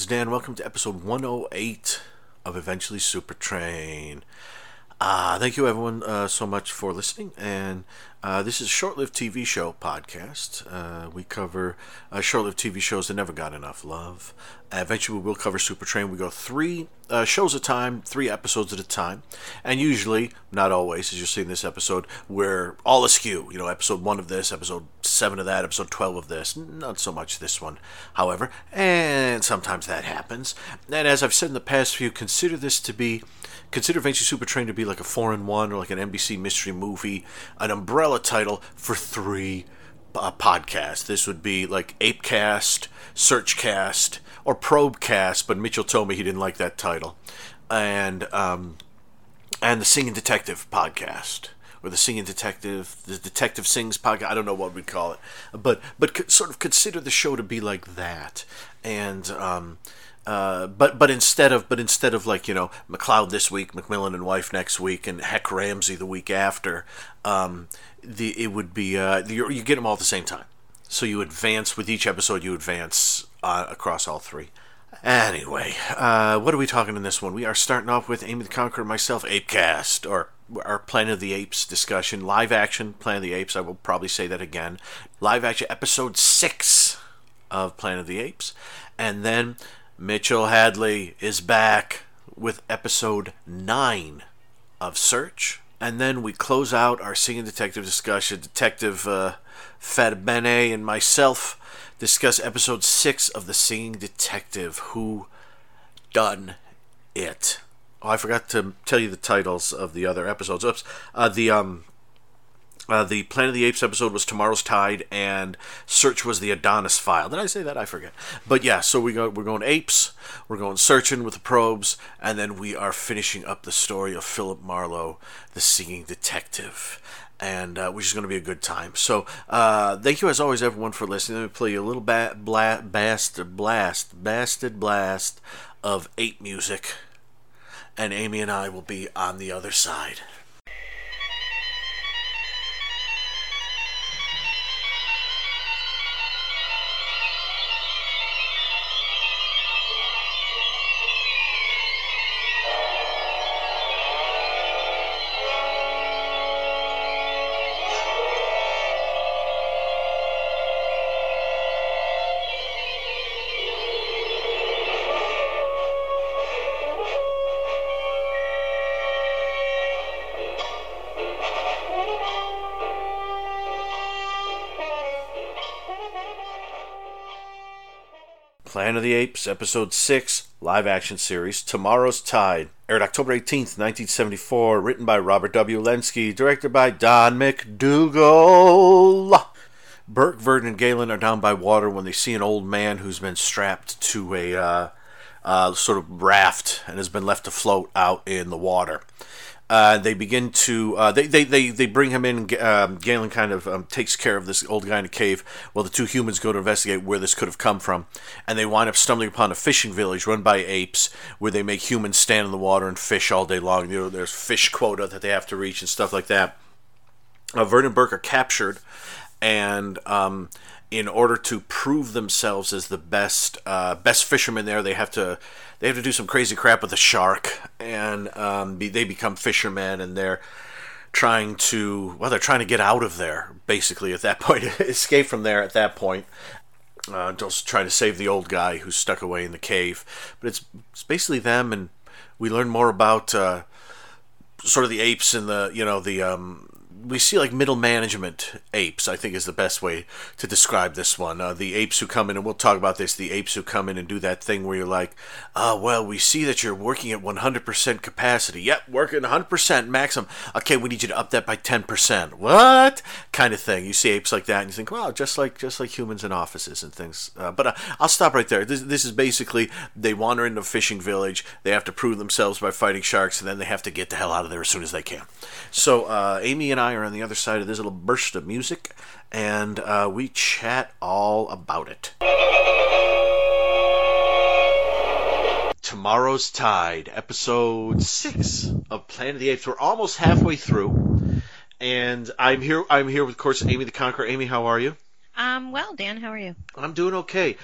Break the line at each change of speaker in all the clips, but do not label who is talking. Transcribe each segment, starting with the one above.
it's Dan. Welcome to episode 108 of Eventually Super Train. Uh, thank you, everyone, uh, so much for listening. And uh, this is a short lived TV show podcast. Uh, we cover uh, short lived TV shows that never got enough love. eventually, we will cover Super Train. We go three uh, shows at a time, three episodes at a time. And usually, not always, as you'll see in this episode, we're all askew. You know, episode one of this, episode seven of that, episode 12 of this. Not so much this one, however. And sometimes that happens. And as I've said in the past few, consider this to be consider Vinci Super Train to be like a four in one or like an NBC mystery movie, an umbrella title for three uh, podcasts. This would be like Apecast, Searchcast, or Probecast, but Mitchell told me he didn't like that title, and um, and the Singing Detective podcast. Or the singing detective, the detective sings podcast. I don't know what we'd call it, but but sort of consider the show to be like that, and um, uh, but but instead of but instead of like you know McCloud this week, McMillan and wife next week, and Hec Ramsey the week after, um, the it would be uh, you, you get them all at the same time. So you advance with each episode. You advance uh, across all three. Anyway, uh, what are we talking in this one? We are starting off with Amy the Conqueror, myself, Apecast, or our Planet of the Apes discussion, live action Planet of the Apes. I will probably say that again. Live action episode six of Planet of the Apes, and then Mitchell Hadley is back with episode 9 of Search. And then we close out our singing detective discussion. Detective uh, Bene and myself discuss episode 6 of The Singing Detective Who Done It. Oh, I forgot to tell you the titles of the other episodes. Oops. Uh, the um, uh, the Planet of the Apes episode was Tomorrow's Tide, and Search was the Adonis File. Did I say that? I forget. But yeah, so we go. We're going apes. We're going searching with the probes, and then we are finishing up the story of Philip Marlowe, the singing detective. And uh, which is going to be a good time. So, uh, thank you as always, everyone, for listening. Let me play you a little ba- bla- bastard blast, bastard blast of ape music, and Amy and I will be on the other side. Planet of the Apes, Episode 6, live action series, Tomorrow's Tide. Aired October 18th, 1974. Written by Robert W. Lenski. Directed by Don McDougall. Burke, Virdon, and Galen are down by water when they see an old man who's been strapped to a uh, uh, sort of raft and has been left to float out in the water. Uh, they begin to uh, they, they, they, bring him in. Um, Galen kind of um, takes care of this old guy in a cave while the two humans go to investigate where this could have come from. And they wind up stumbling upon a fishing village run by apes where they make humans stand in the water and fish all day long. You know, there's fish quota that they have to reach and stuff like that. Uh, Vernon Burke are captured, and um, in order to prove themselves as the best uh, best fishermen there, they have to they have to do some crazy crap with a shark, and um, be, they become fishermen, and they're trying to well, they're trying to get out of there basically at that point, escape from there at that point. Uh, just trying to save the old guy who's stuck away in the cave, but it's it's basically them, and we learn more about uh, sort of the apes and the you know the um, we see like middle management apes i think is the best way to describe this one. Uh, the apes who come in and we'll talk about this the apes who come in and do that thing where you're like uh, well we see that you're working at 100% capacity. Yep working 100% maximum. Okay we need you to up that by 10% what? Kind of thing. You see apes like that and you think well just like just like humans in offices and things. Uh, but uh, i'll stop right there. This, this is basically they wander into a fishing village they have to prove themselves by fighting sharks and then they have to get the hell out of there as soon as they can. So uh, amy and i are on the other side of this little burst of music, and uh, we chat all about it. Tomorrow's Tide, episode six of Planet of the Apes. We're almost halfway through, and I'm here. I'm here with, of course, Amy the Conqueror. Amy, how are you?
Um, well, Dan, how are you?
I'm doing okay.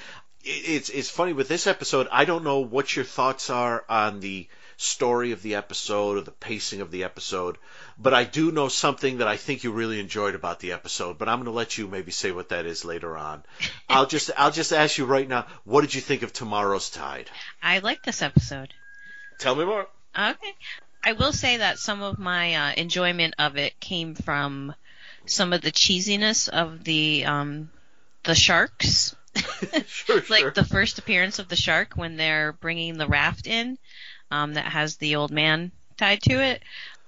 it's it's funny with this episode. I don't know what your thoughts are on the story of the episode or the pacing of the episode, but I do know something that I think you really enjoyed about the episode. But I'm going to let you maybe say what that is later on. I'll just I'll just ask you right now. What did you think of Tomorrow's Tide?
I like this episode.
Tell me more.
Okay. I will say that some of my uh, enjoyment of it came from some of the cheesiness of the um, the sharks.
sure,
like
sure.
the first appearance of the shark when they're bringing the raft in um, that has the old man tied to it.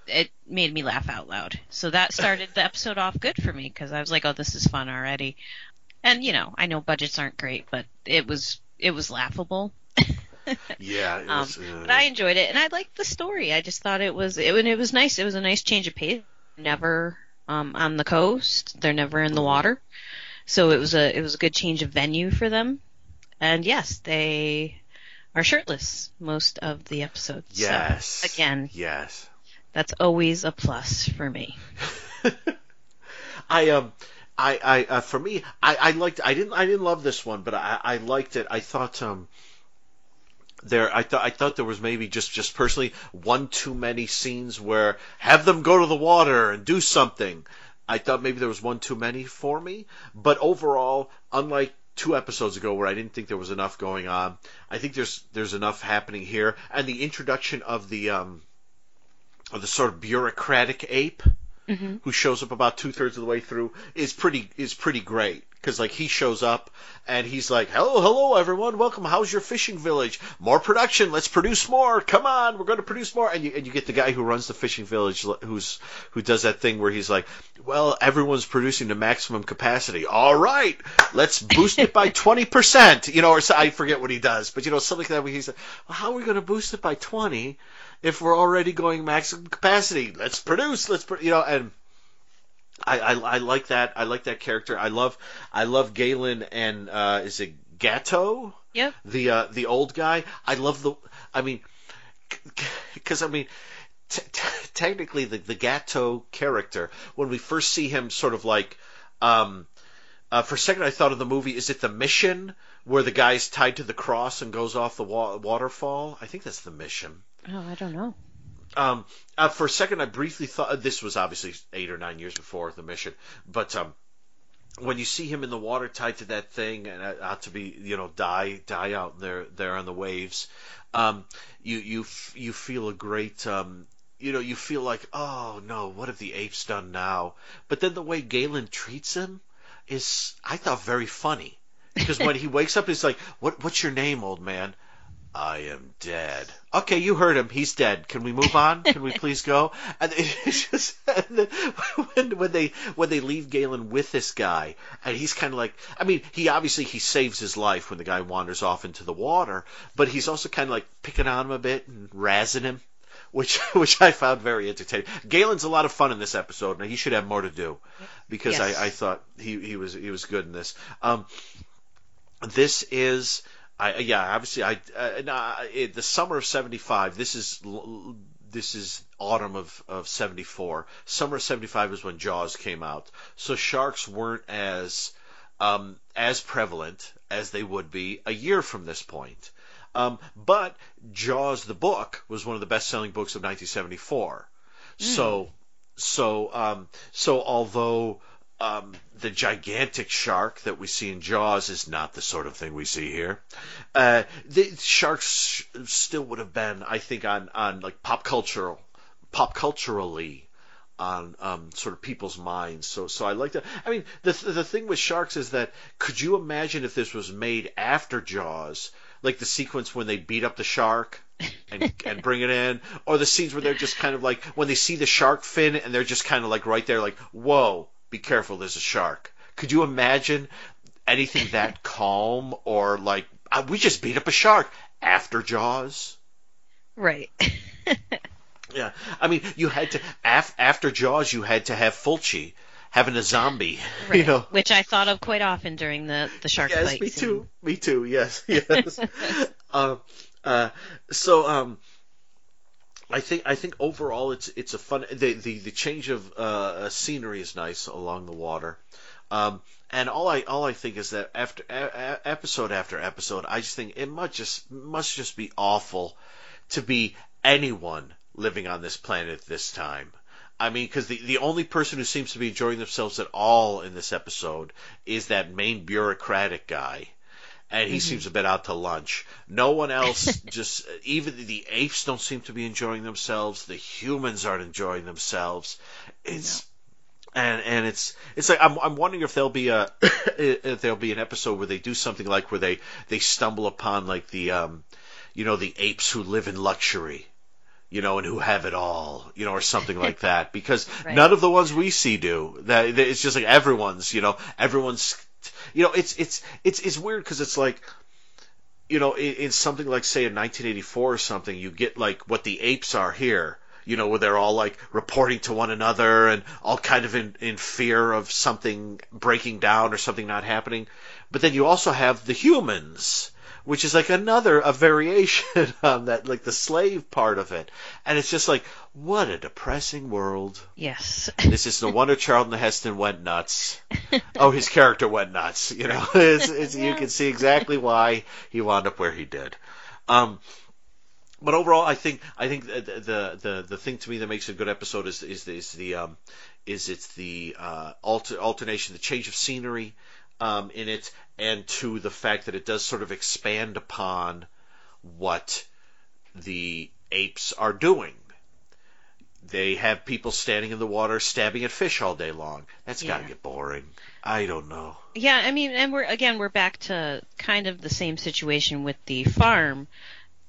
It made me laugh out loud. So that started the episode off good for me because I was like, "Oh, this is fun already." And you know, I know budgets aren't great, but it was it was laughable.
yeah, it
Um,
uh,
but I enjoyed it, and I liked the story. I just thought it was it, it was nice. It was a nice change of pace. Never um, on the coast. They're never in the water, so it was a it was a good change of venue for them. And yes, they are shirtless most of the episodes. So,
yes.
again,
Yes.
that's always a plus for me.
I um I I uh, for me I I liked I didn't I didn't love this one but I I liked it I thought um there I thought I thought there was maybe just just personally one too many scenes where have them go to the water and do something I thought maybe there was one too many for me but overall unlike two episodes ago where I didn't think there was enough going on. I think there's there's enough happening here. And the introduction of the um of the sort of bureaucratic ape who shows up about two thirds of the way through is pretty is pretty great because like he shows up and he's like hello hello everyone. Welcome. How's your fishing village? More production. Let's produce more. Come on. We're going to produce more. And you and you get the guy who runs the fishing village who's who does that thing where he's like well everyone's producing to maximum capacity. All right. Let's boost it by 20% you know or so, I forget what he does but you know something like that where he's like well, how are we going to boost it by 20 if we're already going maximum capacity? Let's produce. Let's pro-, you know and I, I, I like that. I like that character. I love I love Galen and uh, is it Gatto?
Yep.
The uh, the old guy. I love the. I mean, because I mean, t- t- technically the the Gatto character when we first see him, sort of like. Um, uh, for a second, I thought of the movie. Is it the Mission where the guy's tied to the cross and goes off the wa- waterfall? I think that's the Mission.
Oh, I don't know.
Um, uh, for a second, I briefly thought this was obviously eight or nine years before the mission, but um, when you see him in the water tied to that thing and uh, out to be, you know, die die out there there on the waves, um, you you you feel a great. Um, you know, you feel like, oh no, what have the apes done now? But then the way Galen treats him is, I thought, very funny. Because when he wakes up, he's like, what, what's your name, old man? I am dead. Okay, you heard him. He's dead. Can we move on? Can we please go? And it's just and when, when they when they leave Galen with this guy, and he's kind of like, I mean, he obviously he saves his life when the guy wanders off into the water, but he's also kind of like picking on him a bit and razzing him, which which I found very entertaining. Galen's a lot of fun in this episode, and he should have more to do because
Yes.
I, I thought he he was he was good in this. Um, this is I yeah obviously I uh, nah, it, the summer of 75 this is this is autumn of of 74 summer of 75 is when jaws came out. So sharks weren't as um, as prevalent as they would be a year from this point. Um, but jaws the book was one of the best selling books of 1974 so so um, so although um, the gigantic shark that we see in Jaws is not the sort of thing we see here. Uh, the sharks still would have been, I think, on on like pop cultural, pop culturally, on um, sort of people's minds. So so I like that. I mean, the the thing with sharks is that could you imagine if this was made after Jaws? Like the sequence when they beat up the shark and, and bring it in, or the scenes where they're just kind of like when they see the shark fin and they're just kind of like right there, like, whoa, be careful, there's a shark. Could you imagine anything that calm or like uh, we just beat up a shark after Jaws?
Right.
Yeah, I mean, you had to af- after Jaws, you had to have Fulci having a zombie. You know,
Which I thought of quite often during the the shark
yes,
fight.
me too, me too. Yes, yes. um, uh, so um, I think I think overall it's it's a fun the the, the change of uh, scenery is nice along the water. Um, and all I all I think is that after a, a, episode after episode, I just think it must just must just be awful to be anyone living on this planet this time. I mean, because the, the only person who seems to be enjoying themselves at all in this episode is that main bureaucratic guy. And he mm-hmm. seems a bit out to lunch. No one else, just even the apes don't seem to be enjoying themselves. The humans aren't enjoying themselves. It's no. and and it's it's like I'm I'm wondering if there'll be a if there'll be an episode where they do something like where they they stumble upon like the um you know the apes who live in luxury you know, and who have it all, you know, or something like that. Because right. none of the ones we see do. That it's just like everyone's, you know, everyone's, you know, it's it's it's it's weird because it's like, you know, in, in something like say in 1984 or something, you get like what the apes are here. You know, where they're all like reporting to one another and all kind of in, in fear of something breaking down or something not happening. But then you also have the humans which is like another a variation on that like the slave part of it. And it's just like what a depressing world.
Yes.
This is no wonder charlton heston went nuts. Oh his character went nuts you know. It's, it's, yeah. you can see exactly why he wound up where he did. Um, but overall, I think I think the, the the the thing to me that makes a good episode is is is the um, is it's the uh, alter, alternation, the change of scenery, um, in it, and to the fact that it does sort of expand upon what the apes are doing. They have people standing in the water stabbing at fish all day long. That's yeah. got to get boring. I don't know.
Yeah, I mean, and we're again we're back to kind of the same situation with the farm.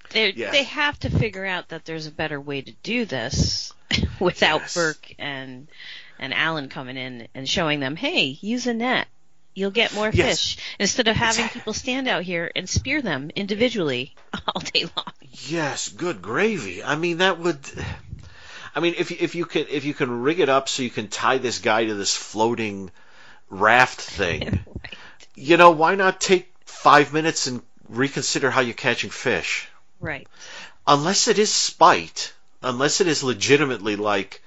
They yeah. they have to figure out that there's a better way to do this without yes. Burke and and Alan coming in and showing them, hey, use a net. You'll get more yes. fish instead of having exactly. people stand out here and spear them individually all day long.
Yes, good gravy. I mean, that would. I mean, if if you can if you can rig it up so you can tie this guy to this floating raft thing, right. you know, why not take five minutes and reconsider how you're catching fish?
Right.
Unless it is spite, unless it is legitimately like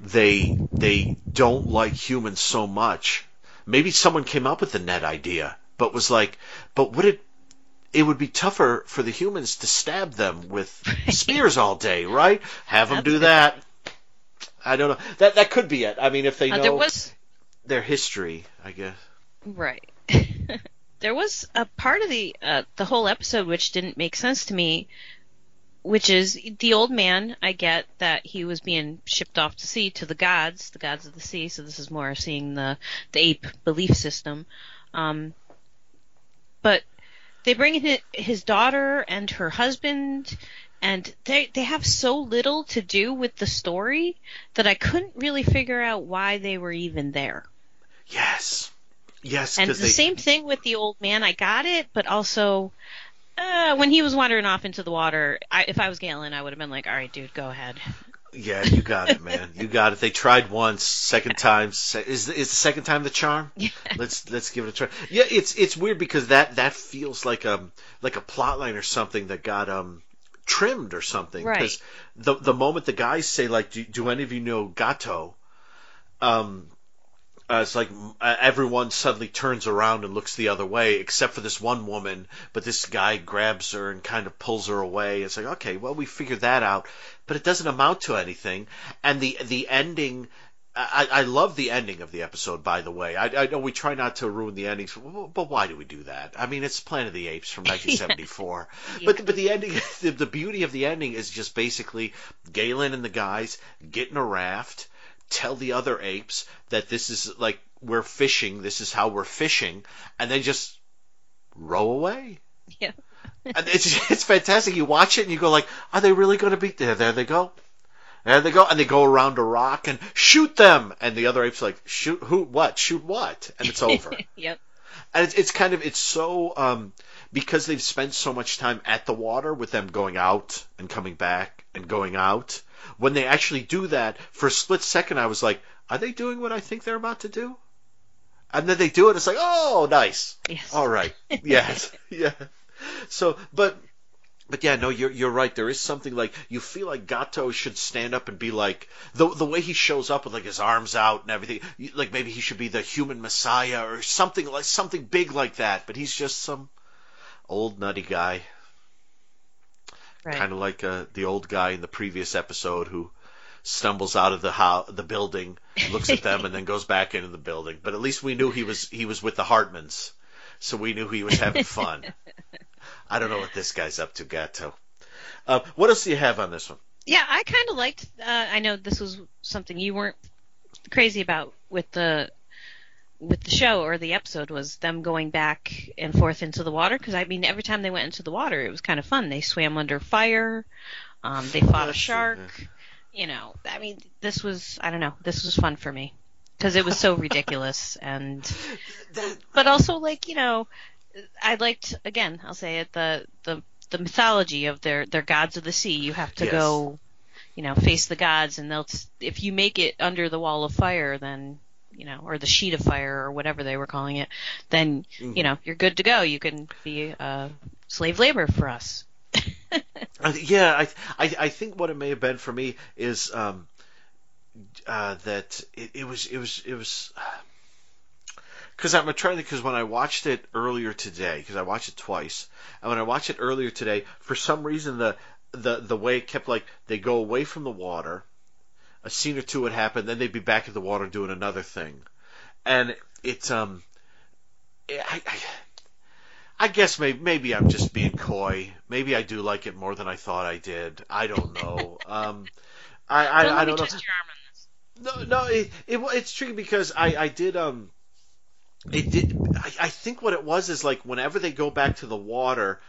they they don't like humans so much maybe someone came up with the net idea, but was like, but would it? It would be tougher for the humans to stab them with spears all day, right? Have them do that. I don't know. That that could be it. I mean, if they uh, know was... their history, I guess.
Right. there was a part of the uh, the whole episode which didn't make sense to me, which is the old man. I get that he was being shipped off to sea to the gods, the gods of the sea. So this is more seeing the the ape belief system. Um, but they bring in his daughter and her husband, and they they have so little to do with the story that I couldn't really figure out why they were even there.
Yes. Yes,
and the
they...
same thing with the old man. I got it, but also uh, when he was wandering off into the water, I, if I was Galen, I would have been like, "All right, dude, go ahead."
Yeah, you got it, man. You got it. They tried once, second time is is the second time the charm? Yeah. Let's let's give it a try. Yeah, it's it's weird because that that feels like a like a plot line or something that got um trimmed or something.
Right. Because
the the moment the guys say like, do, do any of you know Gato? Um, uh, it's like uh, everyone suddenly turns around and looks the other way, except for this one woman. But this guy grabs her and kind of pulls her away. It's like, okay, well, we figured that out, but it doesn't amount to anything. And the the ending. I, I love the ending of the episode, by the way. I, I know we try not to ruin the endings, but why do we do that? I mean, it's Planet of the Apes from 1974. yeah. But but the ending, the, the beauty of the ending is just basically Galen and the guys get in a raft tell the other apes that this is like we're fishing, this is how we're fishing, and they just row away.
Yeah.
and it's it's fantastic. You watch it and you go like, are they really going to be there? There they go. There they go, and they go around a rock and shoot them. And the other apes like, shoot who? What? Shoot what? And it's over.
yep.
And it's, it's kind of it's so um, because they've spent so much time at the water with them going out and coming back and going out when they actually do that, for a split second, I was like, are they doing what I think they're about to do? And then they do it. It's like, oh, nice.
Yes.
All right. yes. yeah. So, but but yeah, no, you're you're right. There is something like you feel like Gato should stand up and be like the the way he shows up with like his arms out and everything. Like maybe he should be the human messiah or something like something big like that. But he's just some old nutty guy,
Right.
kind of like uh, the old guy in the previous episode who stumbles out of the how the building, looks at them, and then goes back into the building. But at least we knew he was he was with the Hartmans, so we knew he was having fun. I don't know what this guy's up to, Gato. Uh, what else do you have on this one?
Yeah, I kind of liked. Uh, I know this was something you weren't crazy about with the with the show or the episode was them going back and forth into the water because I mean every time they went into the water it was kind of fun. They swam under fire. Um, they fought a shark. You know, I mean, this was I don't know. This was fun for me because it was so ridiculous and but also like you know i liked again i'll say it the the the mythology of their their gods of the sea you have to
Yes.
go you know face the gods and they'll if you make it under the wall of fire then you know or the sheet of fire or whatever they were calling it then
Mhm.
you know you're good to go you can be uh slave labor for us
th- yeah, I, I I think what it may have been for me is um, uh, that it, it was it was it was because I'm trying to because when I watched it earlier today because I watched it twice and when I watched it earlier today for some reason the the the way it kept like they go away from the water a scene or two would happen then they'd be back in the water doing another thing and it's um I, I I guess maybe maybe I'm just being coy. Maybe I do like it more than I thought I did. I don't know. Um, I I,
don't
I
let
don't know.
your arm on this
No, no, it, it it's tricky because I I did um it did I, I think what it was is like whenever they go back to the water,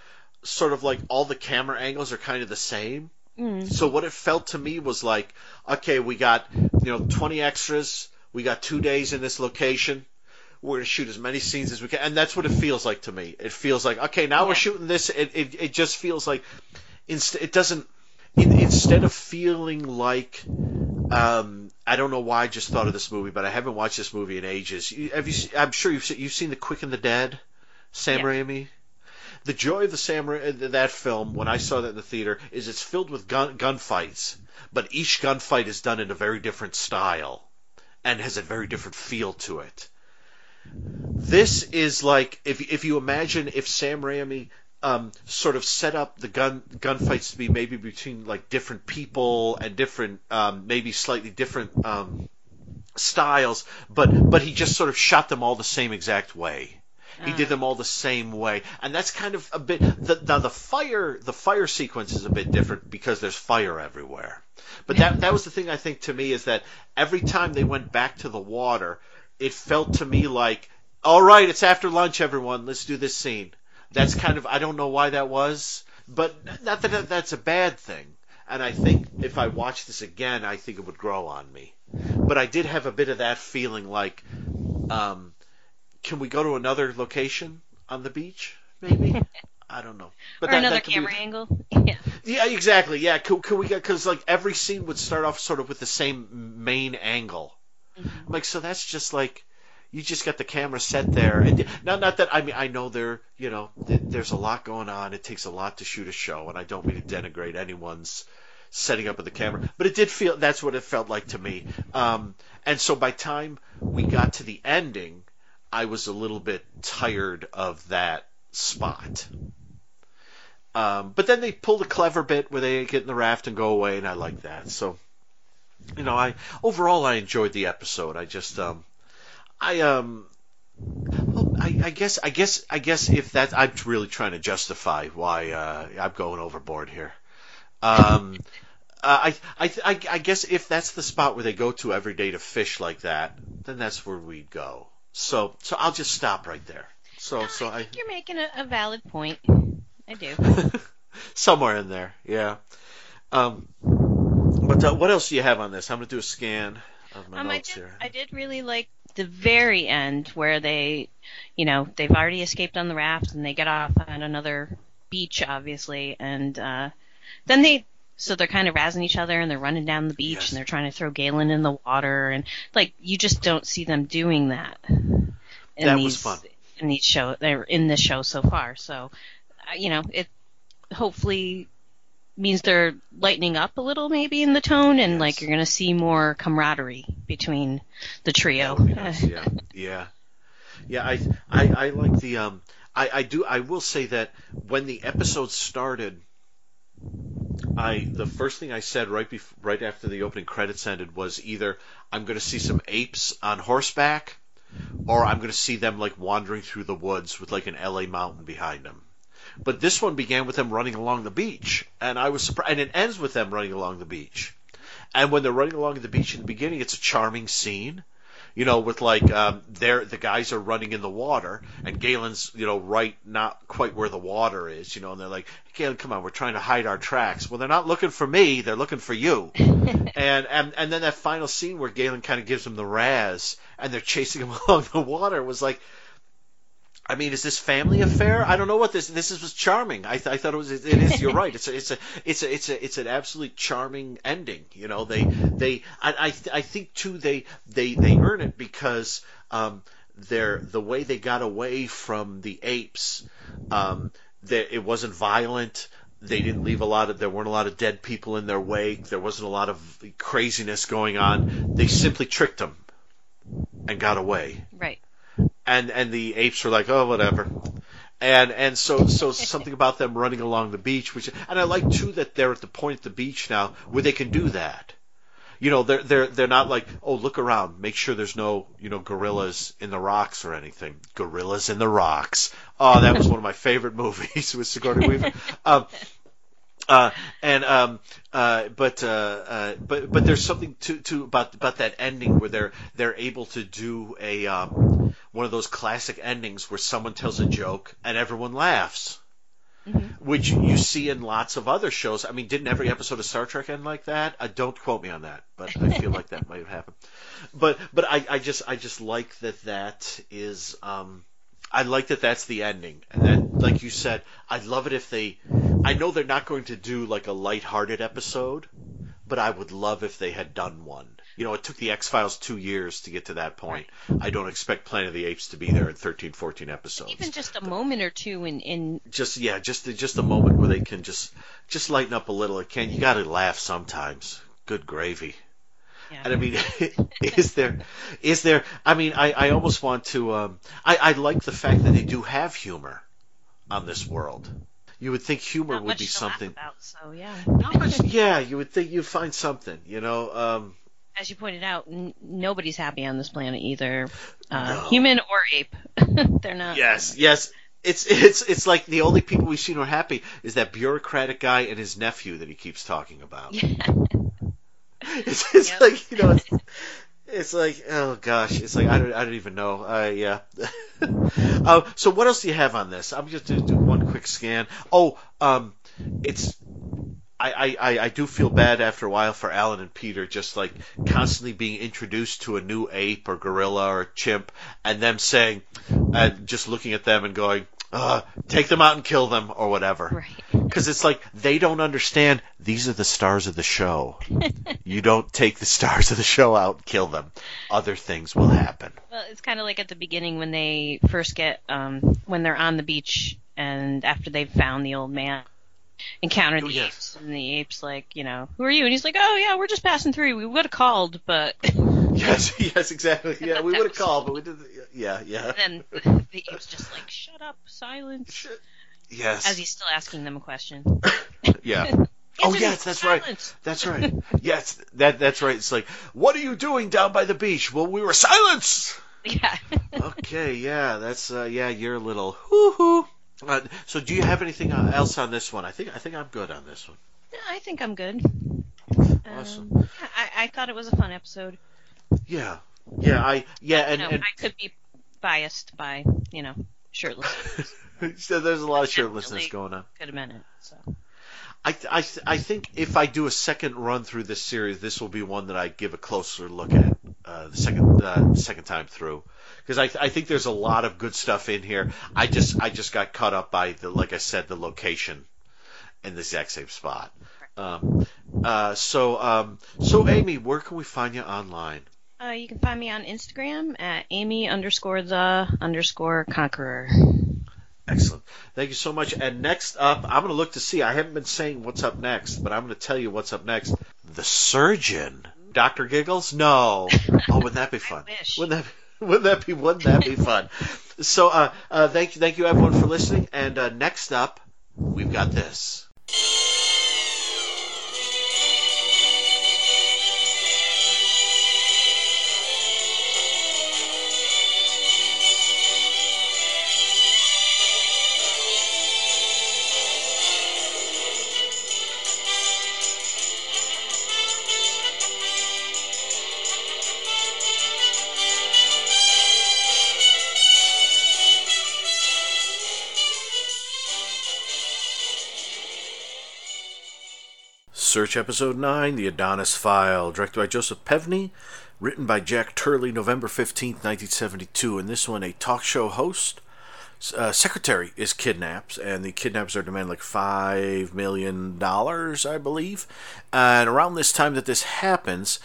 sort of like all the camera angles are kind of the same.
Mm.
So what it felt to me was like, okay, we got you know 20 extras, we got two days in this location. We're gonna shoot as many scenes as we can, and that's what it feels like to me. It feels like okay, now we're shooting this. It it, it just feels like inst- it doesn't. In, instead of feeling like um, I don't know why I just thought of this movie, but I haven't watched this movie in ages. You, have you? I'm sure you've seen, you've seen The Quick and the Dead, Sam
Yeah.
Raimi. The joy of the Sam uh, that film when I saw that in the theater is it's filled with gun gunfights, but each gunfight is done in a very different style and has a very different feel to it. This is like if if you imagine if Sam Raimi um, sort of set up the gun gunfights to be maybe between like different people and different um, maybe slightly different um, styles, but but he just sort of shot them all the same exact way. He did them all the same way, and that's kind of a bit. The, now the fire, the fire sequence is a bit different because there's fire everywhere. But that that was the thing I think to me is that every time they went back to the water, it felt to me like, all right, it's after lunch, everyone, let's do this scene. That's kind of I don't know why that was, but not that that- that's a bad thing. And I think if I watch this again, I think it would grow on me. But I did have a bit of that feeling like, um, can we go to another location on the beach? Maybe I don't know. But
or
that-
another
that could be-
camera angle yeah
yeah, exactly. Yeah, could, could we get because like every scene would start off sort of with the same main angle.
Mhm.
Like so, that's just like you just got the camera set there, and not not that I mean I know there you know th- there's a lot going on. It takes a lot to shoot a show, and I don't mean to denigrate anyone's setting up of the camera, but it did feel that's what it felt like to me. Um, and so by time we got to the ending, I was a little bit tired of that spot. Um, but then they pulled a clever bit where they get in the raft and go away, and I like that. So, you know, I overall I enjoyed the episode. I just, um, I um, well, I, I guess, I guess, I guess if that, I'm really trying to justify why uh, I'm going overboard here. Um, uh, I, I, I, I guess if that's the spot where they go to every day to fish like that, then that's where we'd go. So, so I'll just stop right there. So, so I.
You're making a, a valid point. I do.
somewhere in there. Yeah. Um, but uh, what else do you have on this? I'm gonna do a scan of my
Um, I
notes
did,
here.
I did really like the very end where they, you know, they've already escaped on the raft and they get off on another beach, obviously, and uh, then they, so they're kind of razzing each other and they're running down the beach
Yes.
and they're trying to throw Galen in the water and like you just don't see them doing that. In
That was
these,
fun.
In these show, they're in this show so far. So, uh, you know, it hopefully means they're lightening up a little maybe in the tone and
Yes.
like you're gonna see more camaraderie between the trio.
That would be nice, yeah, yeah, yeah. I, I, I like the. Um, I, I do. I will say that when the episode started, I the first thing I said right bef- right after the opening credits ended was either I'm going to see some apes on horseback, or I'm going to see them like wandering through the woods with like an LA mountain behind them. But this one began with them running along the beach, and I was surprised. And it ends with them running along the beach. And when they're running along the beach in the beginning, it's a charming scene. You know, with like um, they're the guys are running in the water, and Galen's you know right not quite where the water is. You know, and they're like, Galen, come on, we're trying to hide our tracks. Well, they're not looking for me; they're looking for you. and and and then that final scene where Galen kind of gives him the raz, and they're chasing him along the water was like, I mean, is this family affair? I don't know what this. This is, was charming. I, th- I thought it was. It is. You're right. It's a. It's a. It's a. It's a. It's an absolutely charming ending. You know, they. They. I. I, th- I think too. They. They. They earn it because. Um, their the way they got away from the apes. Um, that it wasn't violent. They didn't leave a lot of. There weren't a lot of dead people in their wake. There wasn't a lot of craziness going on. They simply tricked them and got away
Right.
And and the apes were like, oh, whatever. And and so so something about them running along the beach, which and I like too that they're at the point at the beach now where they can do that. You know, they're they're they're not like, oh, look around, make sure there's no you know gorillas in the rocks or anything. Gorillas in the rocks. Oh, that was one of my favorite movies with Sigourney Weaver. Um, uh, and um, uh, but uh, uh, but but there's something to, to about about that ending where they're they're able to do a um, one of those classic endings where someone tells a joke and everyone laughs, which you see in lots of other shows. I mean, didn't every episode of Star Trek end like that? Uh, don't quote me on that, but I feel like that might have happened. But but I, I just I just like that that is. Um, I like that that's the ending, and that, like you said, I'd love it if they. I know they're not going to do like a lighthearted episode, but I would love if they had done one. You know, it took the X Files two years to get to that point. I don't expect Planet of the Apes to be there in 13, 14 episodes.
Even just a moment or two in in
just yeah, just just a moment where they can just just lighten up a little. It can you got to laugh sometimes. Good gravy.
Yeah.
And I mean, is there, is there? I mean, I, I almost want to. Um, I, I like the fact that they do have humor on this world. You would think humor
not
would be something.
about, so yeah.
Not much. Yeah, you would think you'd find something. You know. Um,
As you pointed out, n- nobody's happy on this planet either, uh,
No.
human or ape. They're not.
yes, yes. It's it's it's like the only people we've seen who are happy is that bureaucratic guy and his nephew that he keeps talking about. It's, it's
Yep.
like you know, it's, it's like oh gosh, it's like I don't I don't even know. Uh, yeah. uh, so what else do you have on this? I'm just gonna do one quick scan. Oh, um, it's. I, I, I do feel bad after a while for Alan and Peter just like constantly being introduced to a new ape or gorilla or chimp and them saying and just looking at them and going, uh, take them out and kill them or whatever.
Right.
Because it's like they don't understand these are the stars of the show. you don't take the stars of the show out and kill them. Other things will happen.
Well, it's kind of like at the beginning when they first get, um, when they're on the beach and after they've found the old man, encountered
Oh,
the
yes.
apes, and the apes like, you know, who are you? And he's like, oh yeah, we're just passing through. We would have called, but
Yes, yes, exactly. Yeah, we would have called, but we did. Yeah, yeah.
And then the ape's just like, shut up, silence,
Yes.
as he's still asking them a question.
yeah. Oh yes, that's right. That's right. Yes, that that's right. It's like, what are you doing down by the beach? Well, we were silence.
Yeah.
Okay, yeah, that's uh, yeah, you're a little hoo-hoo. Uh, so, do you have anything uh, else on this one? I think I think I'm good on this one.
No, I think I'm good.
Awesome.
Um, yeah, I, I thought it was a fun episode.
Yeah, yeah, I yeah, and,
You know,
and
I could be biased by, you know, shirtless.
so there's a lot of shirtlessness going on.
Could have been it. So.
I, I, I think if I do a second run through this series, this will be one that I give a closer look at uh, the second uh, second time through because I, I think there's a lot of good stuff in here. I just I just got caught up by the like I said the location in the exact same spot. Um, uh, so um, so Amy, where can we find you online?
Uh, you can find me on Instagram at Amy underscore the underscore conqueror.
Excellent. Thank you so much. And next up, I'm going to look to see. I haven't been saying what's up next, but I'm going to tell you what's up next. The Surgeon. Dr. Giggles? No. Oh, wouldn't that be fun?
wish.
Wouldn't that wouldn't that be wouldn't that be fun? So uh, uh, thank you thank you everyone for listening. And uh, next up, we've got this. Search Episode 9, The Adonis File, directed by Joseph Pevney, written by Jack Turley, November 15th, 1972. In this one, a talk show host, uh, secretary is kidnapped, and the kidnappers are demanding like $5 million, I believe. And around this time that this happens,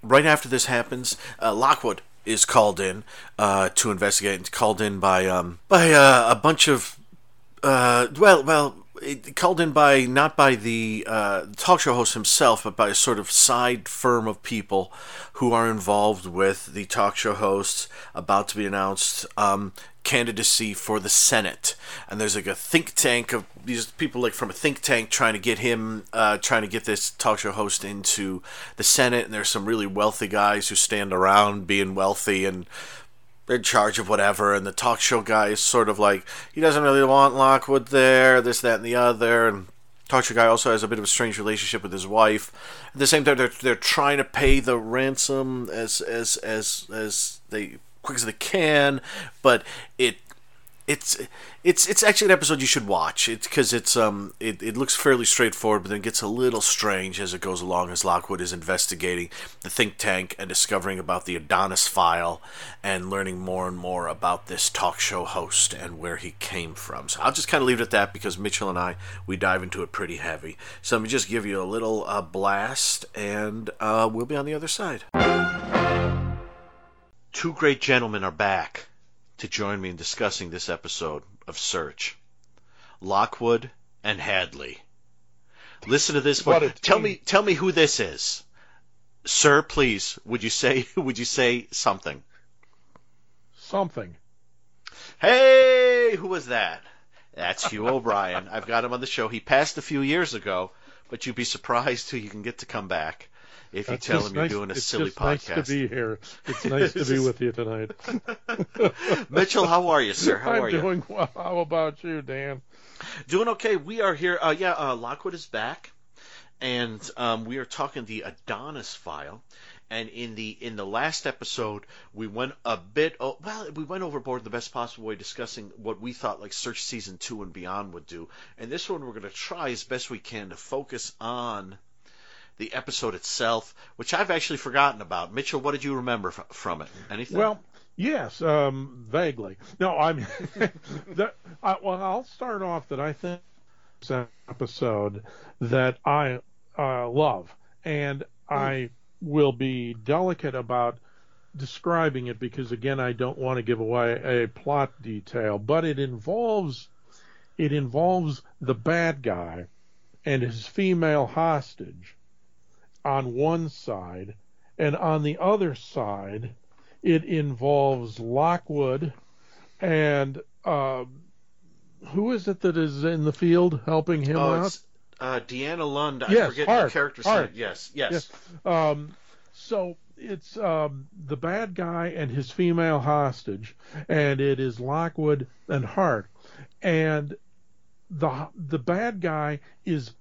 right after this happens, uh, Lockwood is called in uh, to investigate. It's called in by um, by uh, a bunch of uh, well, well, called in by not by the uh, talk show host himself, but by a sort of side firm of people who are involved with the talk show hosts about to be announced um, candidacy for the Senate. And there's like a think tank of these people, like from a think tank, trying to get him, uh, trying to get this talk show host into the Senate. And there's some really wealthy guys who stand around being wealthy and in charge of whatever, and the talk show guy is sort of like he doesn't really want Lockwood there, this, that, and the other, and talk show guy also has a bit of a strange relationship with his wife. At the same time, they're they're trying to pay the ransom as as as as they quick as they can, but it it's it's it's actually an episode you should watch. It's because it's um it, it looks fairly straightforward, but then gets a little strange as it goes along as Lockwood is investigating the think tank and discovering about the Adonis file and learning more and more about this talk show host and where he came from. So I'll just kind of leave it at that because Mitchell and I we dive into it pretty heavy. So let me just give you a little uh, blast, and uh, we'll be on the other side. Two great gentlemen are back to join me in discussing this episode of Search. Lockwood and Hadley. Listen to this
What.
Tell me tell me who this is. Sir, please, would you say would you say something?
Something.
Hey, who was that? That's Hugh O'Brian. I've got him on the show. He passed a few years ago, but you'd be surprised who you can get to come back if you
It's
tell him you're
nice-
doing a
it's
silly podcast.
Nice to be here. It's nice to be with you tonight.
Mitchell, how are you, sir? How
I'm
are you?
doing well. How about you, Dan?
Doing okay. We are here. Uh, yeah, uh, Lockwood is back, and um, we are talking the Adonis file. And in the in the last episode, we went a bit. Oh, well, we went overboard the best possible way, discussing what we thought like Search season two and beyond would do. And this one, we're going to try as best we can to focus on the episode itself, which I've actually forgotten about. Mitchell, what did you remember f- from it? Anything?
Well, yes, um, vaguely. No, I'm. I, well, I'll start off that I think it's an episode that I uh, love, and I will be delicate about describing it because again I don't want to give away a plot detail, but it involves it involves the bad guy and his female hostage on one side, and on the other side it involves Lockwood and uh, who is it that is in the field helping him
oh,
out?
it's uh, Deanna Lund. I
Yes,
forget
Hart,
the character's name. Yes, yes.
Yes. Um, so it's um, the bad guy and his female hostage, and it is Lockwood and Hart, and the the bad guy is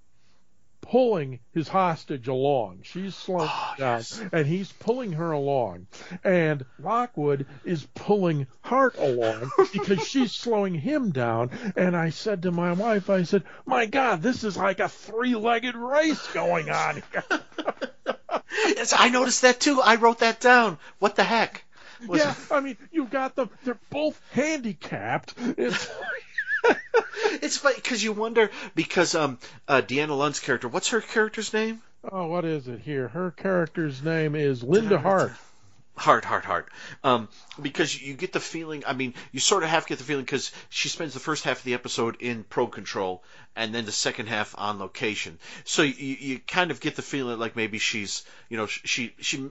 pulling his hostage along. She's slowing
Oh,
down,
yes.
and he's pulling her along, and Lockwood is pulling Hart along because she's slowing him down. And I said to my wife, I said, "My God, this is like a three-legged race going on here."
Yes, I noticed that too. I wrote that down. What the heck? Was
yeah, I mean, you've got them. They're both handicapped. It's
It's funny because you wonder because um uh, Deanna Lund's character. What's her character's name?
oh, what is it here? Her character's name is Linda Hart.
Heart, heart, heart. Um, because you get the feeling. I mean, you sort of have to get the feeling because she spends the first half of the episode in probe control, and then the second half on location. So you, you kind of get the feeling like maybe she's, you know, she she.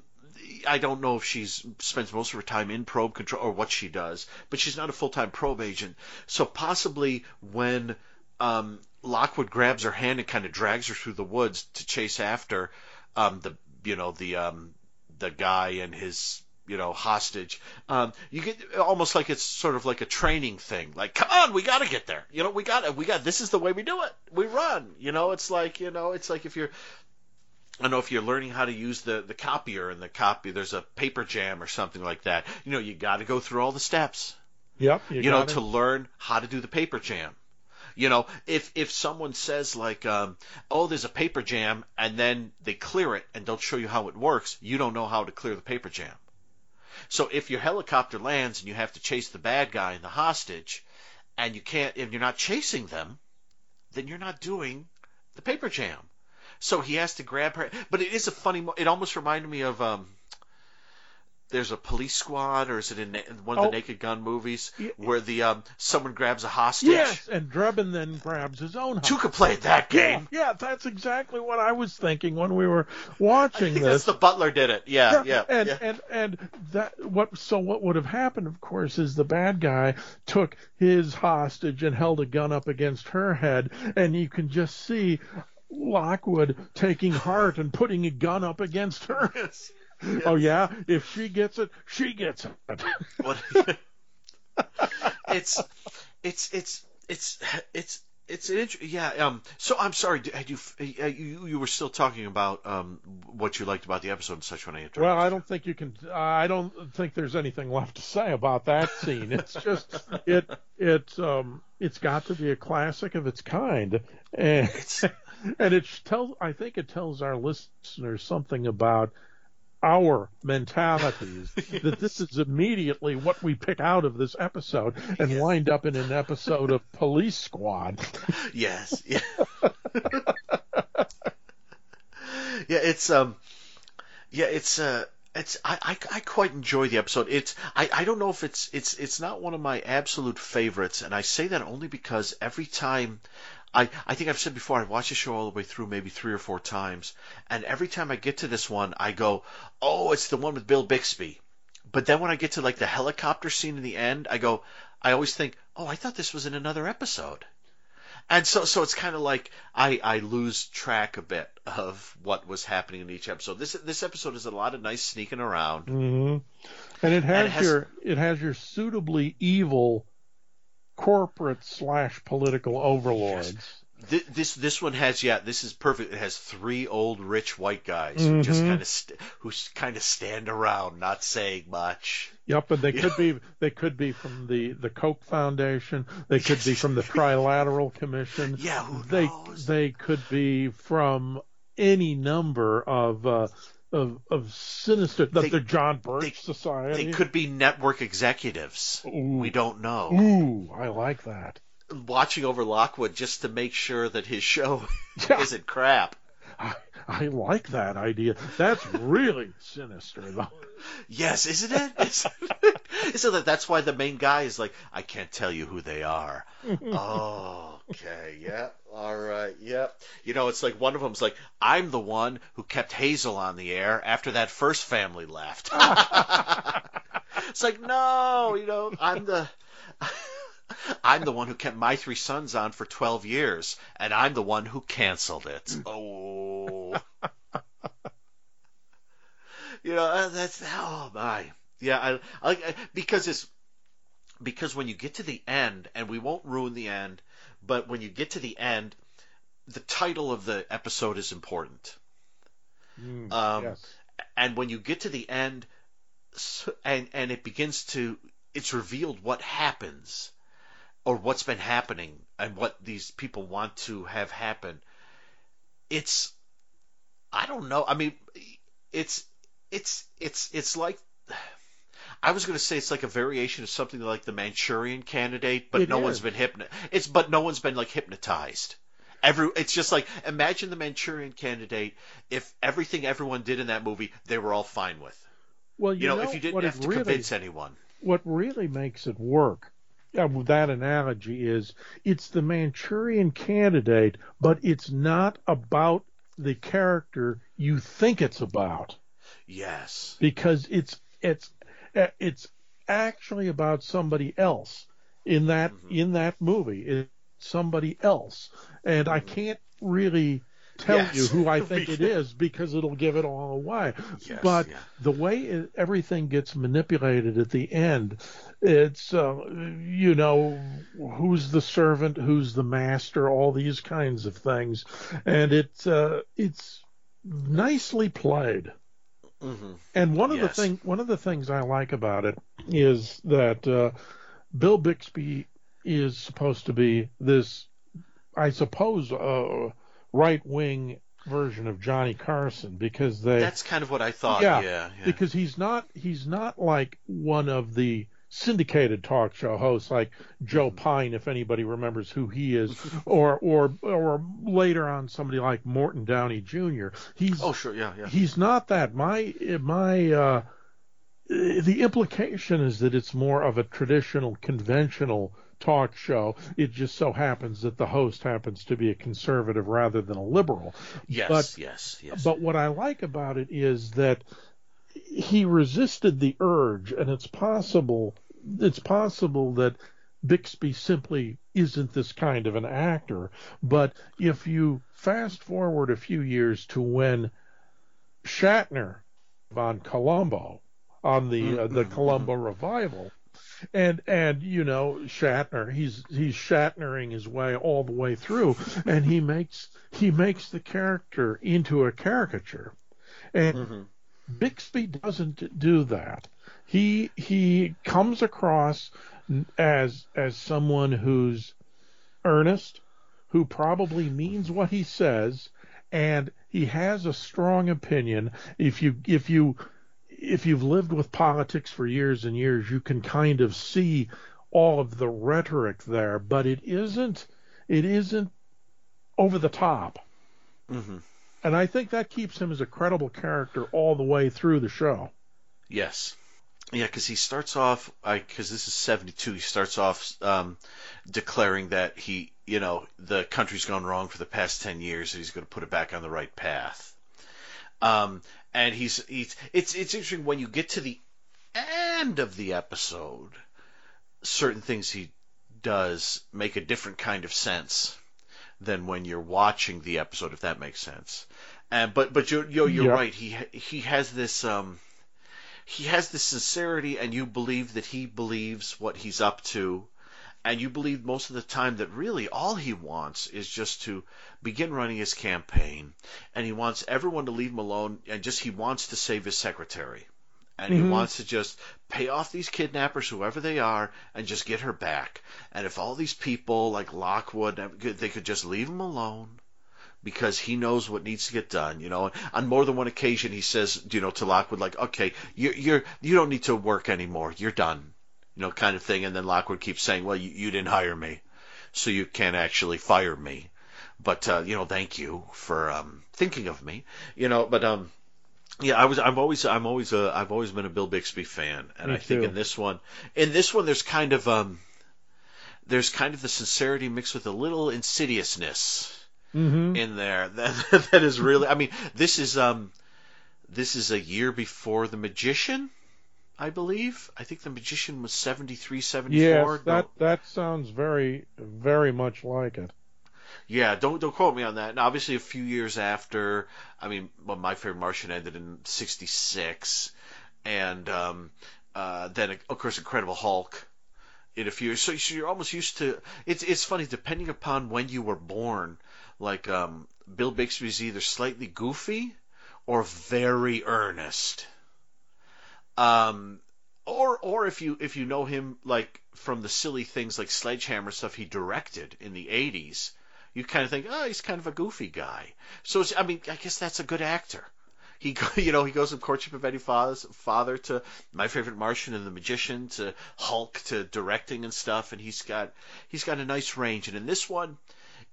I don't know if she spends most of her time in probe control or what she does, but she's not a full time probe agent. So possibly when um, Lockwood grabs her hand and kind of drags her through the woods to chase after um, the you know the um, the guy and his you know hostage um, you get almost like it's sort of like a training thing. Like come on we got to get there. You know we got it we got this is the way we do it. We run. You know it's like you know it's like if you're I don't know if you're learning how to use the, the copier and the copy there's a paper jam or something like that you know you got to go through all the steps
Yep.
you,
You,
know
it.
to learn how to do the paper jam you know if if someone says like um, oh there's a paper jam and then they clear it and don't show you how it works you don't know how to clear the paper jam so if your helicopter lands and you have to chase the bad guy and the hostage and you can't and you're not chasing them then you're not doing the paper jam so he has to grab her but it is a funny mo- it almost reminded me of um there's a police squad, or is it in one of the
Oh.
Naked Gun movies where the um, someone grabs a hostage?
Yes, and Drebin then grabs his own. Hostage.
could play that game.
yeah, that's exactly what I was thinking when we were
I
watching
that's
this.
the Butler did it. Yeah, yeah,
and
yeah.
and and that what so what would have happened of course is the bad guy took his hostage and held a gun up against her head and you can just see Lockwood taking heart and putting a gun up against her.
Yes.
Oh yeah, if she gets it, she gets it.
What? it's it's it's it's it's it's an int- yeah um so I'm sorry had you uh, you you were still talking about um what you liked about the episode and such when I interrupted
Well, I don't think you can. I don't think there's anything left to say about that scene. It's just it it um it's got to be a classic of its kind, and
It's-
and it tells. I think it tells our listeners something about our mentalities that this is immediately what we pick out of this episode and wind up in an episode of Police Squad.
yes yeah yeah it's um yeah it's uh it's I, I I quite enjoy the episode. It's I, I don't know if it's it's it's not one of my absolute favorites, and I say that only because every time I I think I've said before I watch the show all the way through maybe three or four times, and every time I get to this one I go, oh, it's the one with Bill Bixby. But then when I get to like the helicopter scene in the end, I go, I always think, oh, I thought this was in another episode. And so, so it's kind of like I, I lose track a bit of what was happening in each episode. This this episode is a lot of nice sneaking around.
hmm And it has,
it has-
your it has your suitably evil corporate slash political overlords.
This, this this one has yeah, this is perfect. It has three old rich white guys who just
Mhm.
kind of st- who kind of stand around, not saying much.
Yep, and they could be they could be from the the Koch Foundation. They could be from the Trilateral Commission.
Yeah, who
they
knows?
they could be from any number of uh, of of sinister the,
They-
the John Birch
they-
Society.
They could be network executives.
Ooh.
We don't know.
Ooh, I like that.
Watching over Lockwood just to make sure that his show
Yeah.
isn't crap.
I, like that idea. That's really sinister, though.
Yes, isn't it? Isn't it? Isn't it? That's why the main guy is like, I can't tell you who they are. oh, okay, yeah, all right, yep. You know, it's like one of them's like, I'm the one who kept Hazel on the air after that first family left. it's like, no, you know, I'm the. I'm the one who kept my three sons on for 12 years, and I'm the one who canceled it. Oh. you know, uh, that's, oh my. Yeah, I, I because it's, because when you get to the end, and we won't ruin the end, but when you get to the end, the title of the episode is important.
Mm,
Um,
yes.
and when you get to the end and and it begins to it's revealed what happens or what's been happening and what these people want to have happen it's i don't know i mean it's it's it's it's like I was going to say it's like a variation of something like the Manchurian Candidate, but
It
no
is.
one's been hypno. It's but no one's been like hypnotized. Every it's just like imagine the Manchurian Candidate if everything everyone did in that movie they were all fine with.
Well, you,
You, know,
know
if you didn't have to
really,
convince anyone.
what really makes it work with that analogy is it's the Manchurian candidate, but it's not about the character you think it's about
Yes.
because it's it's it's actually about somebody else in that
Mhm.
in that movie. It's somebody else, and I can't really tell
Yes.
you who I think it is Because- it'll give it all away.
Yes.
But
yeah.
the way it, everything gets manipulated at the end, it's uh, you know who's the servant, who's the master, all these kinds of things, and it's uh, it's nicely played.
hmm
And one of
Yes.
the thing one of the things I like about it is that uh, Bill Bixby is supposed to be this, I suppose, uh, right wing version of Johnny Carson because they
That's kind of what I thought.
Yeah,
Yeah. yeah.
because he's not he's not like one of the syndicated talk show hosts like Joe Pyne if anybody remembers who he is or or or later on somebody like Morton Downey Jr. He's
oh, sure. Yeah. Yeah.
he's not that my my uh the implication is that it's more of a traditional conventional talk show it just so happens that the host happens to be a conservative rather than a liberal
Yes.
but-
yes. Yes.
but what I like about it is that he resisted the urge, and it's possible it's possible that Bixby simply isn't this kind of an actor. But if you fast forward a few years to when Shatner on Columbo on the uh, the
Mhm,
Columbo revival. And and you know Shatner, he's he's Shatnering his way all the way through, and he makes he makes the character into a caricature, and
Mhm.
Bixby doesn't do that. He he comes across as as someone who's earnest, who probably means what he says, and he has a strong opinion. If you if you if you've lived with politics for years and years, you can kind of see all of the rhetoric there, but it isn't it isn't over the top.
Mhm.
And I think that keeps him as a credible character all the way through the show.
Yes. Yeah, because he starts off, because this is 72, he starts off um, declaring that he, you know, the country's gone wrong for the past 10 years and he's going to put it back on the right path. Um, and he's, he's, it's, it's interesting when you get to the end of the episode, certain things he does make a different kind of sense than when you're watching the episode, if that makes sense. And, but, but you're, you're, you're
Yeah.
right. He, he has this, um, he has this sincerity and you believe that he believes what he's up to and you believe most of the time that really all he wants is just to begin running his campaign and he wants everyone to leave him alone and just he wants to save his secretary and he
Mhm.
wants to just pay off these kidnappers whoever they are and just get her back and if all these people like Lockwood they could just leave him alone because he knows what needs to get done. You know, on more than one occasion, he says, you know, to Lockwood, like, okay, you're, you're, you don't need to work anymore. You're done. You know, kind of thing. And then Lockwood keeps saying, well, you, you didn't hire me, so you can't actually fire me. But, uh, you know, thank you for, um, thinking of me. You know, but, um, yeah, I was. I'm always. I'm always. A, I've always been a Bill Bixby fan, and
Me
I think
too.
in this one, in this one, there's kind of um, there's kind of the sincerity mixed with a little insidiousness
Mm-hmm.
in there that that is really I mean this is um this is a year before the magician I believe I think the magician was 73 74
Yes, that
No-
that sounds very very much like it.
yeah don't don't quote me on that and obviously a few years after I mean well, my favorite Martian ended in 66 and um uh then of course Incredible Hulk in a few years so you're almost used to it's it's funny depending upon when you were born like um Bill Bixby's either slightly goofy or very earnest. Um, or or if you if you know him like from the silly things like Sledgehammer stuff he directed in the '80s, you kind of think, oh, he's kind of a goofy guy. So I mean, I guess that's a good actor. He you know he goes from Courtship of Eddie Father's father to My Favorite Martian and The Magician to Hulk to directing and stuff, and he's got he's got a nice range. And in this one,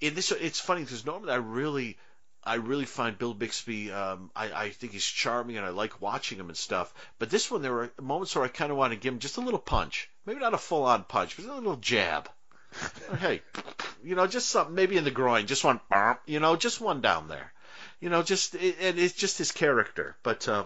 in this it's funny because normally I really I really find Bill Bixby. Um, I, I think he's charming, and I like watching him and stuff. But this one, there were moments where I kind of want to give him just a little punch, maybe not a full-on punch, but a little jab. hey, you know, just something, maybe in the groin, just one, you know, just one down there. You know, just and it's just his character. But uh,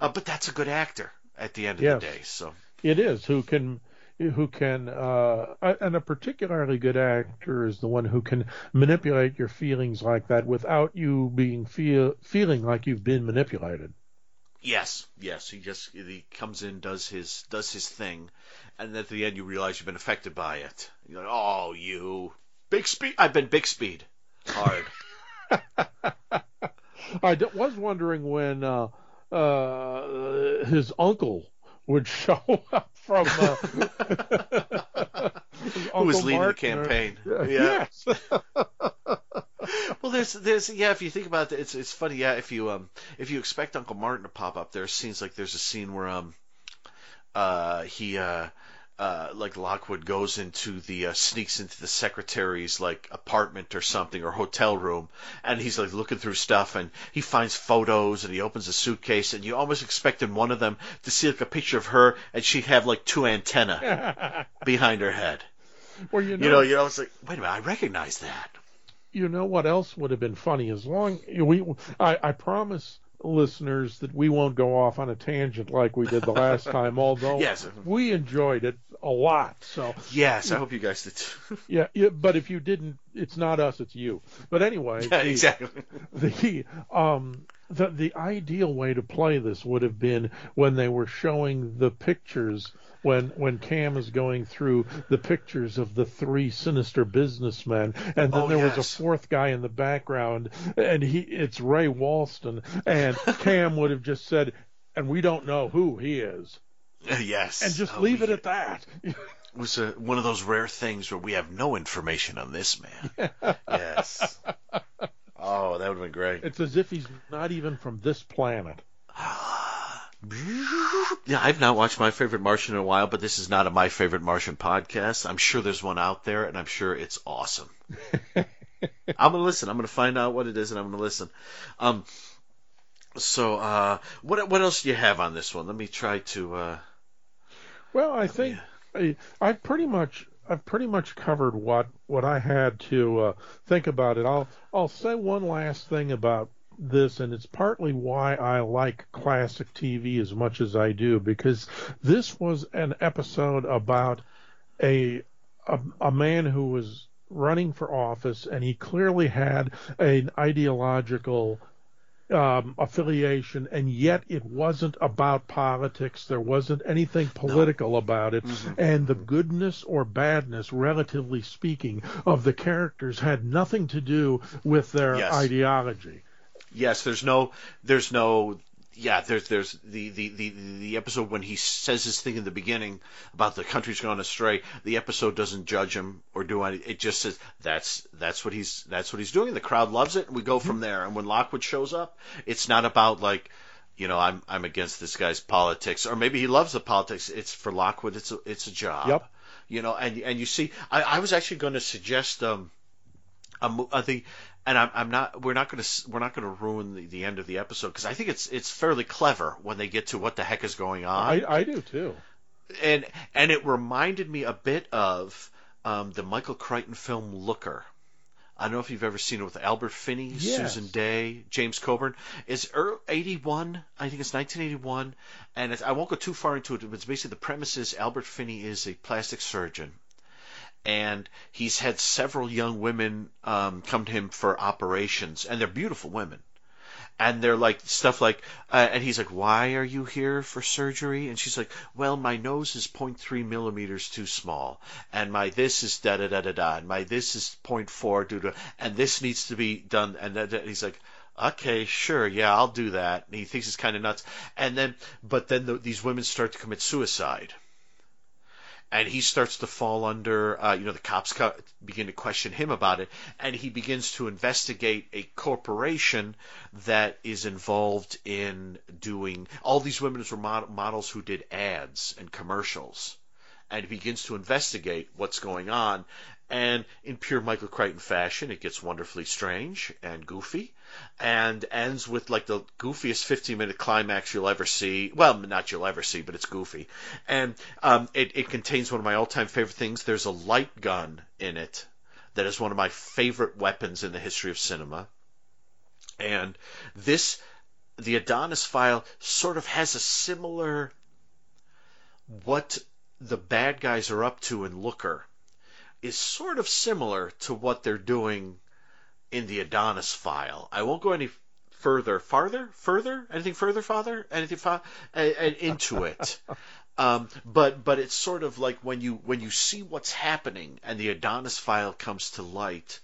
uh, but that's a good actor at the end of
Yes.
the day. So
It is who can who can uh, and a particularly good actor is the one who can manipulate your feelings like that without you being feel feeling like you've been manipulated.
yes, yes, he just he comes in, does his does his thing, and at the end you realize you've been affected by it. You're like, oh, you big speed. I've been big speed hard.
I d- was wondering when uh, uh, his uncle would show up from uh,
Who was leading
Martin
the
or-
campaign?
Yes.
Well, there's, there's, yeah. If you think about it, it's, it's funny. Yeah, if you, um, if you expect Uncle Martin to pop up, there's scenes like there's a scene where, um, uh, he, uh, uh, like Lockwood goes into the, uh, sneaks into the secretary's like apartment or something or hotel room, and he's like looking through stuff, and he finds photos, and he opens a suitcase, and you almost expect in one of them to see like a picture of her, and she'd have like two antenna behind her head.
well, you know,
You know, you know, it's like, wait a minute, I recognize that.
you know what else would have been funny as long we I, I promise listeners that we won't go off on a tangent like we did the last time although
Yes.
we enjoyed it a lot so
Yes, I hope you guys did too.
yeah, yeah but if you didn't it's not us it's you but anyway
yeah,
the-
exactly.
the um the the ideal way to play this would have been when they were showing the pictures when when Cam is going through the pictures of the three sinister businessmen and then
Oh,
there was a fourth guy in the background and he it's Ray Walston and Cam would have just said and we don't know who he is
yes.
and just
Oh,
leave it at that
It was uh one of those rare things where we have no information on this man. yes. Oh, that would have been great.
it's as if he's not even from this planet
Yeah, I've not watched My Favorite Martian in a while, but this is not a My Favorite Martian podcast. I'm sure there's one out there, and I'm sure it's awesome. I'm gonna listen. I'm gonna find out what it is, and I'm gonna listen. Um, so, uh, what what else do you have on this one? Let me try to. Uh,
Well, I think I, I've pretty much I've pretty much covered what what I had to uh, think about it. I'll I'll say one last thing about this, and it's partly why I like classic TV as much as I do, because this was an episode about a a, a man who was running for office, and he clearly had an ideological um, affiliation, and yet it wasn't about politics. There wasn't anything political about it, and the goodness or badness, relatively speaking, of the characters had nothing to do with their
Yes.
ideology.
Yes, there's no, there's no, yeah, there's there's the the the the episode when he says his thing in the beginning about the country's gone astray. The episode doesn't judge him or do any. It just says that's that's what he's that's what he's doing. The crowd loves it, and we go from there. And when Lockwood shows up, it's not about like. You know, I'm I'm against this guy's politics, or maybe he loves the politics. It's for Lockwood. It's a it's a job.
Yep.
You know, and and you see, I, I was actually going to suggest um, a, mo- uh, the and I'm, I'm not we're not going to we're not going to ruin the, the end of the episode because I think it's it's fairly clever when they get to what the heck is going on
I, I do too.
and and it reminded me a bit of um, the Michael Crichton film Looker. I don't know if you've ever seen it with Albert Finney,
Yes.
Susan Dey, James Coburn. It's er, 81, I think it's 1981, and it's, I won't go too far into it, but it's basically the premise is Albert Finney is a plastic surgeon, and he's had several young women um, come to him for operations, and they're beautiful women. And they're like stuff like uh, and he's like why are you here for surgery? And she's like well my nose is 0.3 millimeters too small and my this is da da da da da and my this is 0.4 due to and this needs to be done and da. he's like okay sure yeah i'll do that. And he thinks it's kind of nuts. And then but then the, these women start to commit suicide and he starts to fall under, uh, you know, the cops co- begin to question him about it, and he begins to investigate a corporation that is involved in doing. All these women were mod- models who did ads and commercials, and he begins to investigate what's going on, And in pure Michael Crichton fashion, it gets wonderfully strange and goofy, and ends with like the goofiest 15 minute climax you'll ever see. Well, not you'll ever see, but it's goofy. And um, it, it contains one of my all time favorite things. There's a light gun in it that is one of my favorite weapons in the history of cinema. And this, the Adonis file, sort of has a similar what the bad guys are up to in Looker is sort of similar to what they're doing in the Adonis file. I won't go any further, farther, further, anything further, father, anything fa- and, into it. Um, but but it's sort of like when you when you see what's happening and the Adonis file comes to light,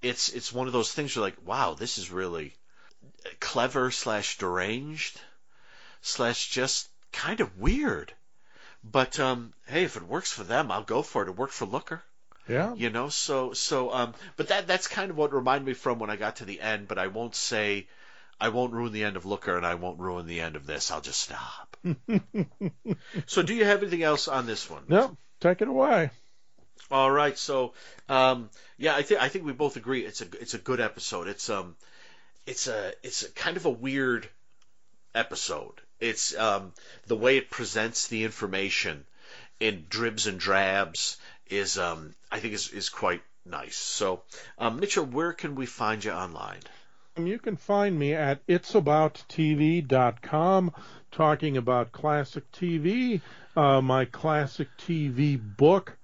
it's it's one of those things you're like, wow, this is really clever slash deranged slash just kind of weird. But um, hey, if it works for them, I'll go for it. It worked for Looker.
Yeah.
You know, so so um, but that that's kind of what reminded me from when I got to the end. But I won't say, I won't ruin the end of Looker, and I won't ruin the end of this. I'll just stop. so, do you have anything else on this one?
No, take it away.
All right. So, um, yeah, I think I think we both agree it's a it's a good episode. It's um, it's a it's a kind of a weird episode. It's um, the way it presents the information in dribs and drabs is um, I think is is quite nice. So, um, Mitchell, where can we find you online?
You can find me at it'sabouttv.com talking about classic TV. Uh, my classic TV book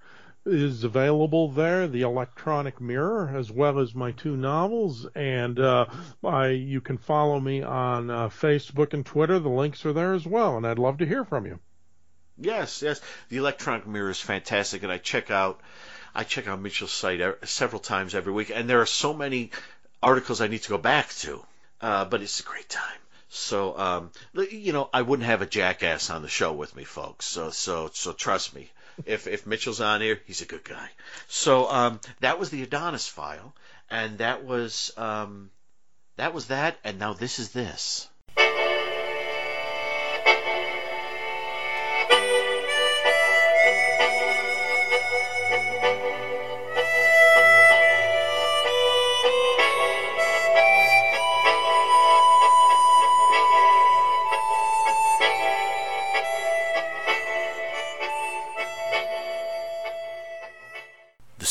is available there, The Electronic Mirror, as well as my two novels. And uh, I, you can follow me on uh, Facebook and Twitter. The links are there as well, and I'd love to hear from you.
Yes, yes. The Electronic Mirror is fantastic, and I check out I check out Mitchell's site several times every week, and there are so many articles I need to go back to, uh, but it's a great time. So, um, you know, I wouldn't have a jackass on the show with me, folks. So, so, so trust me. If if Mitchell's on here, he's a good guy. So, um, that was the Adonis file, and that was um, that was that, and now this is this.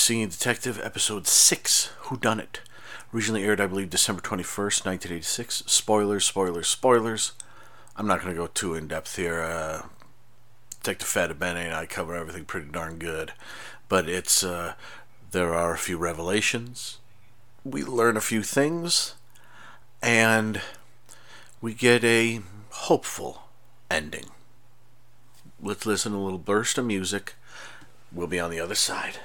Singing Detective, Episode 6, Who Done It? Originally aired, I believe, December 21st, 1986. Spoilers, spoilers, spoilers. I'm not going to go too in depth here. Uh, Detective Fata Bene and I cover everything pretty darn good. But it's, uh, there are a few revelations. We learn a few things. And we get a hopeful ending. Let's listen to a little burst of music. We'll be on the other side.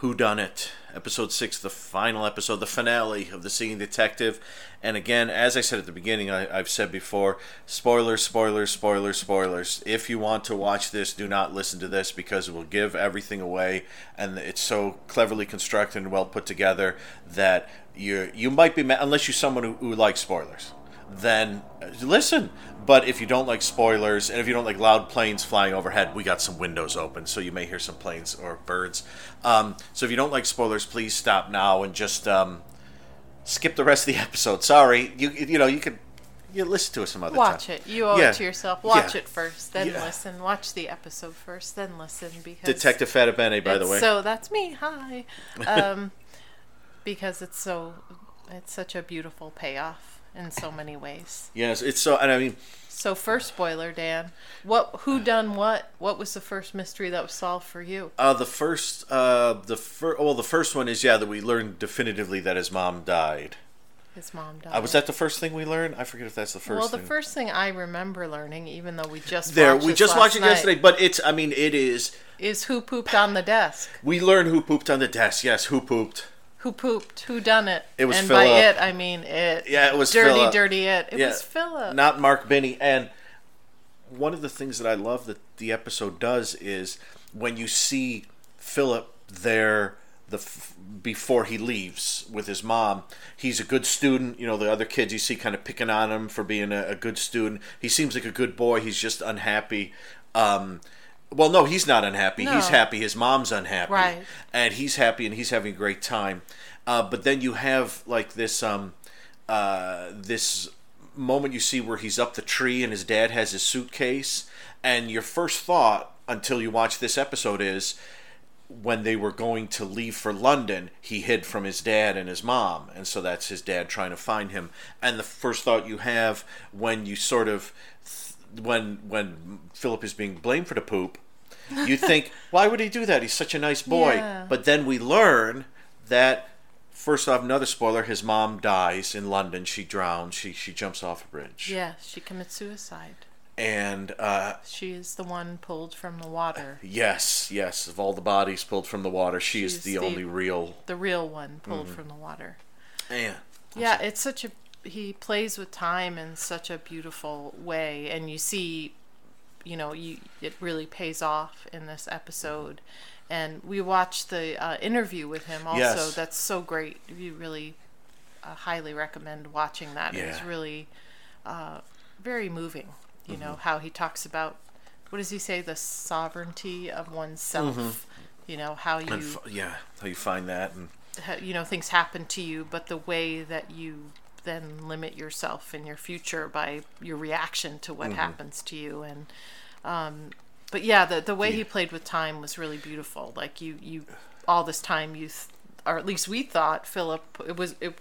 Who Done It, episode six, the final episode, the finale of the Singing Detective. And again, as I said at the beginning, I, have said before, spoilers, spoilers, spoilers, spoilers. If you want to watch this, do not listen to this because it will give everything away, and it's so cleverly constructed and well put together that you you might be mad unless you're someone who, who likes spoilers then listen. But if you don't like spoilers and if you don't like loud planes flying overhead, we got some windows open, so you may hear some planes or birds. Um, so if you don't like spoilers, please stop now and just um, skip the rest of the episode. Sorry, you you know you could you listen to it some other
Watch
time.
it. You owe
Yeah.
it to yourself. Watch
Yeah.
it first, then
Yeah.
listen. Watch the episode first, then listen. Because
Detective Fata Bene, by the way.
So that's me. Hi. Um, because it's so it's such a beautiful payoff in so many ways.
yes, it's so, and I mean,
So first spoiler, Dan. What who done what? What was the first mystery that was solved for you?
uh, the first, uh, the first, well, the first one is yeah that we learned definitively that his mom died.
His mom died.
Uh, was that the first thing we learned? I forget if that's the first.
well, the
thing.
first thing I remember learning, even though we just
there
watched
we just watched it
night,
yesterday, but it's, I mean, it is.
is who pooped on the desk.
We learned who pooped on the desk. Yes, who pooped.
Who pooped? Who done it?
It was
and by it I mean it.
Yeah, it was
dirty,
Philip.
dirty it. It
Yeah,
was Philip.
Not Mark Binney. And one of the things that I love that the episode does is when you see Philip there the f- before he leaves with his mom, he's a good student. You know, the other kids you see kind of picking on him for being a, a good student. He seems like a good boy. He's just unhappy. Um, Well, no, he's not unhappy. He's happy. His mom's unhappy,
Right.
And he's happy, and he's having a great time. Uh, but then you have like this, um, uh, this moment you see where he's up the tree and his dad has his suitcase, and your first thought until you watch this episode is when they were going to leave for London, he hid from his dad and his mom, and so that's his dad trying to find him. And the first thought you have when you sort of when when Philip is being blamed for the poop, you think, why would he do that? He's such a nice boy.
Yeah.
But then we learn that first off, another spoiler: his mom dies in London. She drowns. She she jumps off a bridge.
Yeah, she commits suicide.
And uh,
She is the one pulled from the water.
yes, yes, of all the bodies pulled from the water, she is the,
the-
only real
The real one pulled
Mm-hmm.
from the water.
man.
Yeah, it's such a he plays with time in such a beautiful way and you see you know, you it really pays off in this episode. And we watched the uh, interview with him also.
Yes.
That's so great. You really uh, highly recommend watching that. It was really uh, very moving. You know
Mm-hmm.
how he talks about what does he say the sovereignty of oneself. You know how you
Mm-hmm. F- yeah, how you find that and
you know things happen to you but the way that you then limit yourself in your future by your reaction to what happens to you. And um but yeah the the way he played with time was really beautiful. Like you you all this time you th- or at least we thought philip it was it,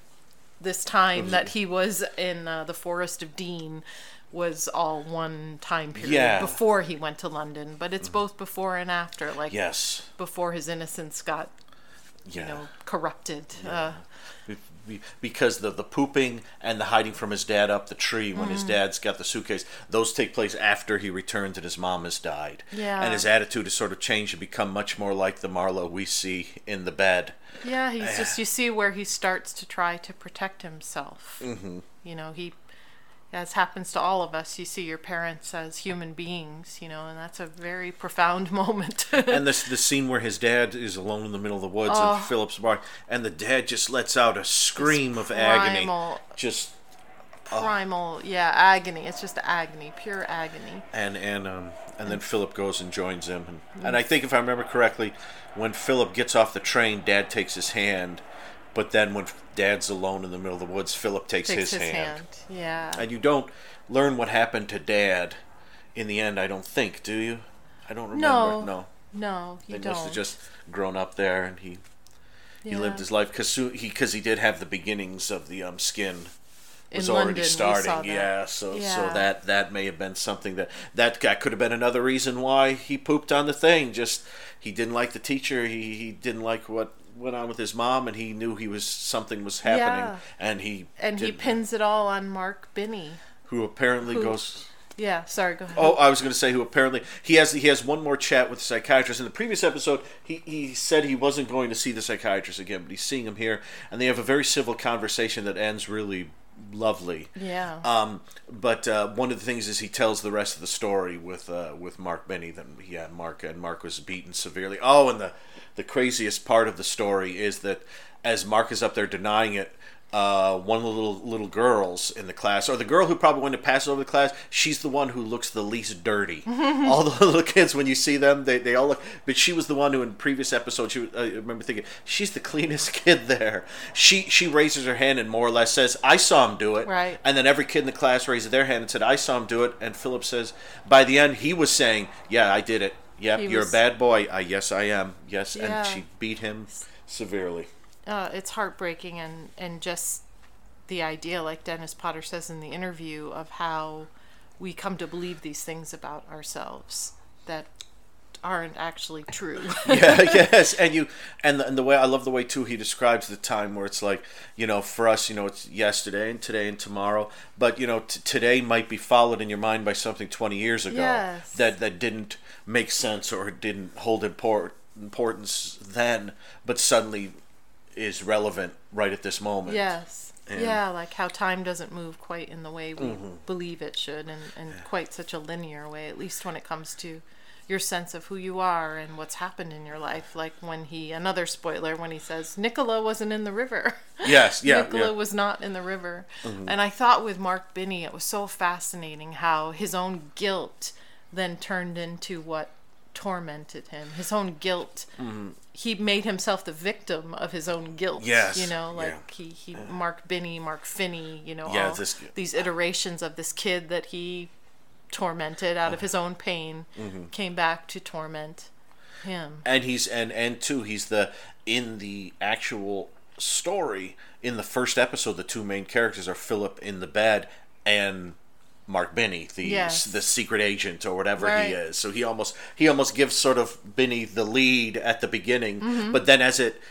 this time that he was in uh, the forest of dean was all one time period
Yeah.
before he went to london but it's both before and after like
yes,
before his innocence got
yeah.
you know corrupted uh,
because the the pooping and the hiding from his dad up the tree when
Mm.
his dad's got the suitcase those take place after he returns and his mom has died
Yeah.
and his attitude has sort of changed and become much more like the marlowe we see in the bed
Yeah, he's just you see where he starts to try to protect himself.
Mm-hmm.
You know, he as happens to all of us, you see your parents as human beings, you know, and that's a very profound moment.
and this the scene where his dad is alone in the middle of the woods
Oh.
in Philip's bar and the dad just lets out a scream of agony
primal-
just uh,
Primal, yeah, agony. It's just agony, pure agony.
and and um and then mm. Philip goes and joins him and, and mm. I think if I remember correctly when Philip gets off the train dad takes his hand but then when dad's alone in the middle of the woods Philip takes,
Takes
his,
his,
hand.
hand. Yeah.
and you don't learn what happened to dad in the end I don't think do you I don't remember
No,
no
no, you
they
don't.
must have just grown up there and he he
Yeah.
lived his life because he because he did have the beginnings of the um skin
In
was already
London,
starting. Yeah, so so that that may have been something that that guy could have been another reason why he pooped on the thing. Just he didn't like the teacher. He he didn't like what went on with his mom, and he knew he was something was happening,
Yeah.
and he
and he pins it all on Mark Binney.
who apparently
who-
goes.
Yeah, sorry, go ahead.
Oh, I was going to say who apparently he has he has one more chat with the psychiatrist. In the previous episode, he, he said he wasn't going to see the psychiatrist again, but he's seeing him here, and they have a very civil conversation that ends really lovely.
yeah.
Um, but uh, one of the things is he tells the rest of the story with uh, with Mark Binney. That yeah, Mark and Mark was beaten severely. Oh, and the the craziest part of the story is that as Mark is up there denying it. Uh, one of the little little girls in the class, or the girl who probably went to pass over the class, she's the one who looks the least dirty. all the little kids, when you see them, they, they all look. But she was the one who, in previous episodes, she, was- I remember thinking she's the cleanest kid there. She she raises her hand and more or less says, "I saw him do it."
Right.
And then every kid in the class raises their hand and said, I saw him do it. And Philip says, by the end, he was saying, Yeah, I did it. Yep,
He
you're
was-
a bad boy. I, yes, I am. Yes.
Yeah.
And she beat him severely.
uh, it's heartbreaking and and just the idea like dennis potter says in the interview of how we come to believe these things about ourselves that aren't actually true
yeah, yes, and you and the, and the way I love the way too he describes the time where it's like you know for us you know it's yesterday and today and tomorrow, but you know t- today might be followed in your mind by something twenty years ago
Yes.
that that didn't make sense or didn't hold import, importance then, but suddenly is relevant right at this moment.
yes
And-
yeah like how time doesn't move quite in the way we
Mm-hmm.
believe it should and, and quite such a linear way at least when it comes to your sense of who you are and what's happened in your life like when he another spoiler when he says nicola wasn't in the river
Yes, yeah,
Nicola
yeah. Mm-hmm.
was not in the river. And I thought with Mark Binney, it was so fascinating how his own guilt then turned into what tormented him. His own guilt. He made himself the victim of his own guilt.
Mm-hmm. Yes,
You know, like
yeah.
he, he Mark Binney, Mark Finney, you know,
Yeah,
all
this-
these iterations of this kid that he tormented out of his own pain
Mm-hmm.
came back to torment him.
and he's and and two he's the in the actual story in the first episode the two main characters are philip in the bed and mark binney the
Yes.
the secret agent or whatever
Right.
he is so he almost he almost gives sort of binney the lead at the beginning
Mm-hmm.
but then as it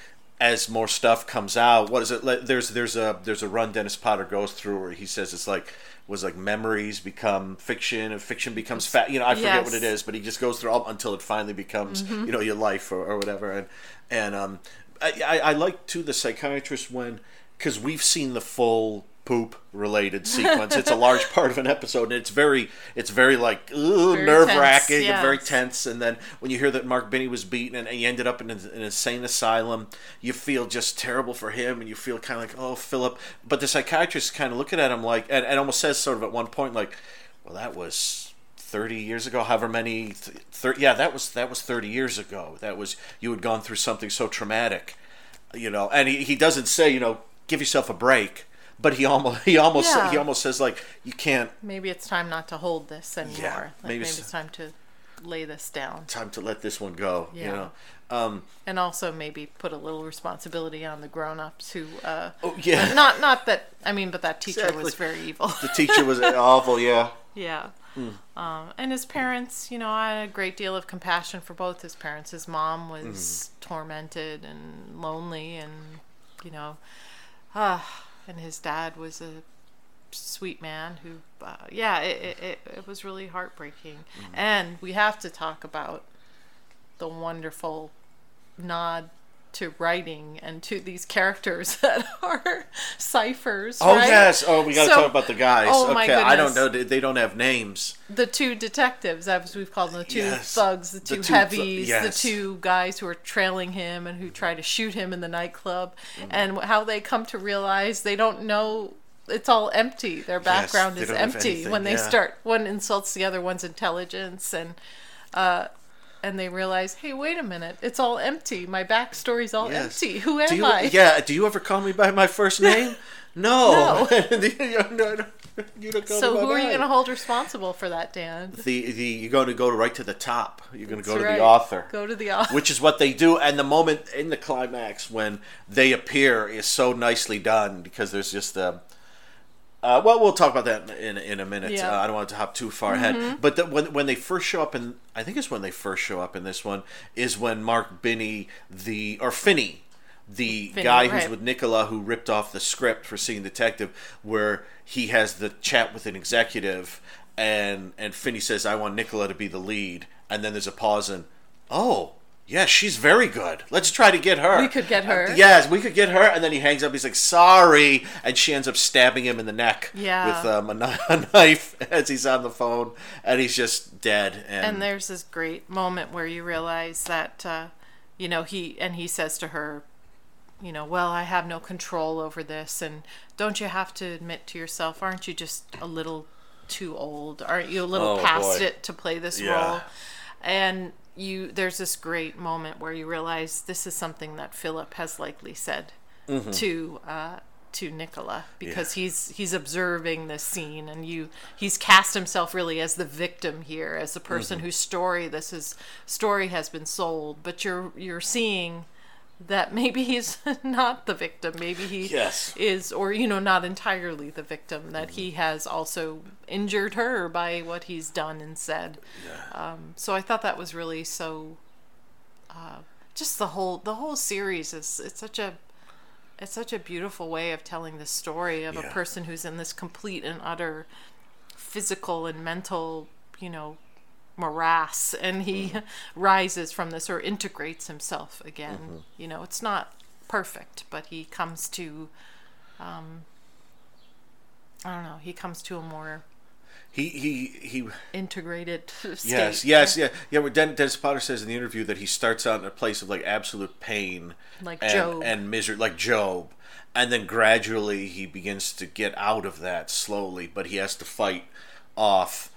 as more stuff comes out what is it like there's there's a there's a run dennis potter goes through where he says it's like was like memories become fiction and fiction becomes fat you know i forget what it is but he just goes through all until it finally becomes
Mm-hmm.
you know your life or, or whatever and and um I, I, I like too the psychiatrist when because we've seen the full poop related sequence. It's a large part of an episode and it's very it's very like nerve wracking and very tense. And then when you hear that mark binney was beaten and he ended up in an, an insane asylum you feel just terrible for him and you feel kind of like oh philip. But the psychiatrist kind of looking at him like and, and almost says sort of at one point like well that was 30 years ago however many th- thir- yeah that was that was 30 years ago. That was you had gone through something so traumatic you know. And he, he doesn't say you know give yourself a break but he almost he almost
Yeah.
he almost says like you can't
Maybe it's time not to hold this anymore. like
maybe
maybe, it's time to lay this down.
time to let this one go you
Yeah.
know um
and also maybe put a little responsibility on the grown-ups who uh
oh yeah
not not that i mean but that teacher was very evil
the teacher was awful yeah
yeah
Hmm.
um, and his parents you know i had a great deal of compassion for both his parents his mom was
Mm-hmm.
tormented and lonely and you know ah and his dad was a sweet man who uh, yeah it, it, it, was really heartbreaking
Mm-hmm.
and we have to talk about the wonderful nod to writing and to these characters that are ciphers.
oh
right?
yes oh we got to
So-
talk about the guys
oh my
okay i don't know they, don't have names
The two detectives, as we've called them, the two
Yes.
thugs, the
The
two
two thu-
heavies,
yes.
the two guys who are trailing him and who try to shoot him in the nightclub,
Mm-hmm.
and how they come to realize they don't know. It's all empty. Their background
they
is empty when they
yeah.
start. One insults the other one's intelligence, and uh, and they realize, hey, wait a minute, it's all empty. My backstory's all
Yes.
empty. Who am
do you,
I?
yeah do you ever call me by my first name no, No. you don't
So who are you going to hold responsible for that, Dan?
the, the you're going to go to right to the top. You're going to go
That's
to the author,
Go to the author.
which is what they do. And the moment in the climax when they appear is so nicely done because there's just a. Uh, well, we'll talk about that in in a minute.
Yeah. Mm-hmm.
Uh, I don't want to hop too far ahead. But the, when when they first show up in, I think it's when they first show up in this one is when Mark Binney, the or Finney, the
Finney,
guy who's with Nicola, who ripped off the script for Singing Detective, where he has the chat with an executive, and and Finney says, "I want Nicola to be the lead," and then there's a pause and, oh. Yeah, she's very good. Let's try to get her.
We could get her.
Uh, yes, we could get her. And then he hangs up. He's like, "Sorry," and she ends up stabbing him in the neck
Yeah.
with um, a, kni- a knife as he's on the phone, and he's just dead. And,
and there's this great moment where you realize that uh, you know he and he says to her you know well i have no control over this and don't you have to admit to yourself aren't you just a little too old aren't you a little
Oh,
past
boy.
it to play this
Yeah.
role and you there's this great moment where you realize this is something that philip has likely said
Mm-hmm.
to uh, to Nicola because he's he's observing this scene and you he's cast himself really as the victim here as the person
Mm-hmm.
whose story this is story has been sold but you're you're seeing that maybe he's not the victim maybe he
Yes.
is or you know not entirely the victim that he has also injured her by what he's done and said yeah. um, so I thought that was really so uh, just the whole the whole series is it's such a it's such a beautiful way of telling the story of
Yeah.
a person who's in this complete and utter physical and mental, you know, morass and he rises from this or integrates himself again. You know, it's not perfect, but he comes to um I don't know, he comes to a more
he he he.
integrated state.
Yes, yes, yeah, yeah. Where Dennis Potter says in the interview that he starts out in a place of like absolute pain,
Like
and,
Job.
and misery, like Job, and then gradually he begins to get out of that slowly. But he has to fight off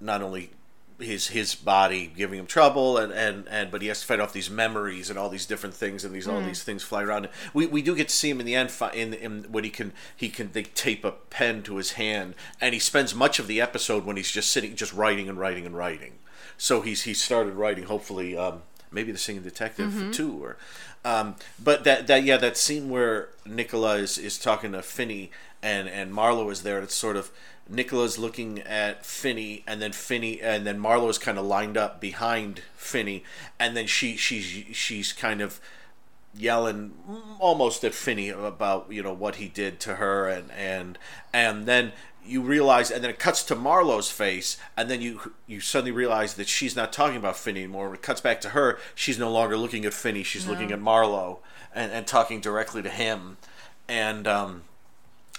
not only his his body giving him trouble and, and, and but he has to fight off these memories and all these different things and these all these things fly around. We, we do get to see him in the end in, in when he can he can they tape a pen to his hand and he spends much of the episode when he's just sitting just writing and writing and writing. So he's he started writing hopefully um, maybe the singing detective too or um, but that that yeah that scene where Nicola is, is talking to Finney and and Marlowe is there it's sort of Nicola's looking at Finney, and then Finney, and then Marlowe is kind of lined up behind Finney, and then she she's she's kind of yelling almost at Finney about you know what he did to her, and and and then you realize, and then it cuts to Marlowe's face, and then you you suddenly realize that she's not talking about Finney anymore. It cuts back to her; she's no longer looking at Finney; she's looking at Marlowe and and talking directly to him, and um,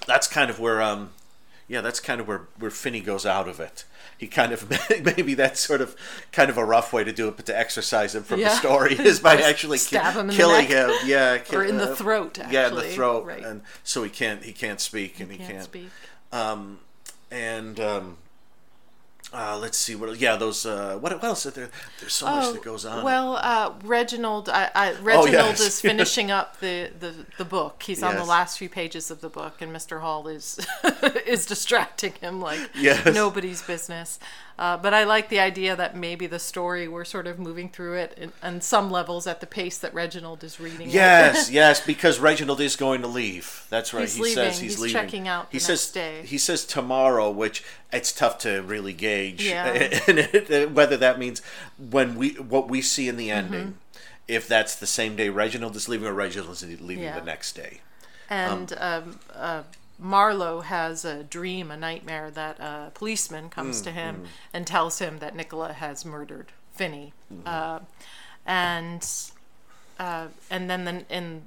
that's kind of where um yeah that's kind of where where Finney goes out of it. He kind of maybe that's sort of kind of a rough way to do it, but to exercise him from the story is by actually ki-
him in
killing him. Yeah,
Or in the
uh,
throat,
Yeah, in the throat,
Right.
and so he can't he can't speak and he
Can't
can't.
speak.
Um, and um, uh, let's see what yeah those uh, what, what else is there? There's so much that goes on.
Oh,
Oh,
Well, uh, Reginald, I, I, Reginald
yes.
is finishing up the, the, the book. He's on the last few pages of the book, and Mr. Hall is is distracting him like
Yes.
nobody's business. Uh, but I like the idea that maybe the story we're sort of moving through it in, on some levels at the pace that Reginald is reading.
Yes, yes, because Reginald is going to leave. That's right.
He's
he
leaving.
says he's,
He's
leaving.
checking out
he says
next day.
he says tomorrow, which it's tough to really gauge
Yeah.
whether that means when we what we see in the
Mm-hmm.
ending. If that's the same day Reginald is leaving, or Reginald is leaving
Yeah.
the next day.
And um, uh, Marlowe has a dream, a nightmare that a policeman comes to him and tells him that Nicola has murdered Finney. Uh, and uh, and then the, in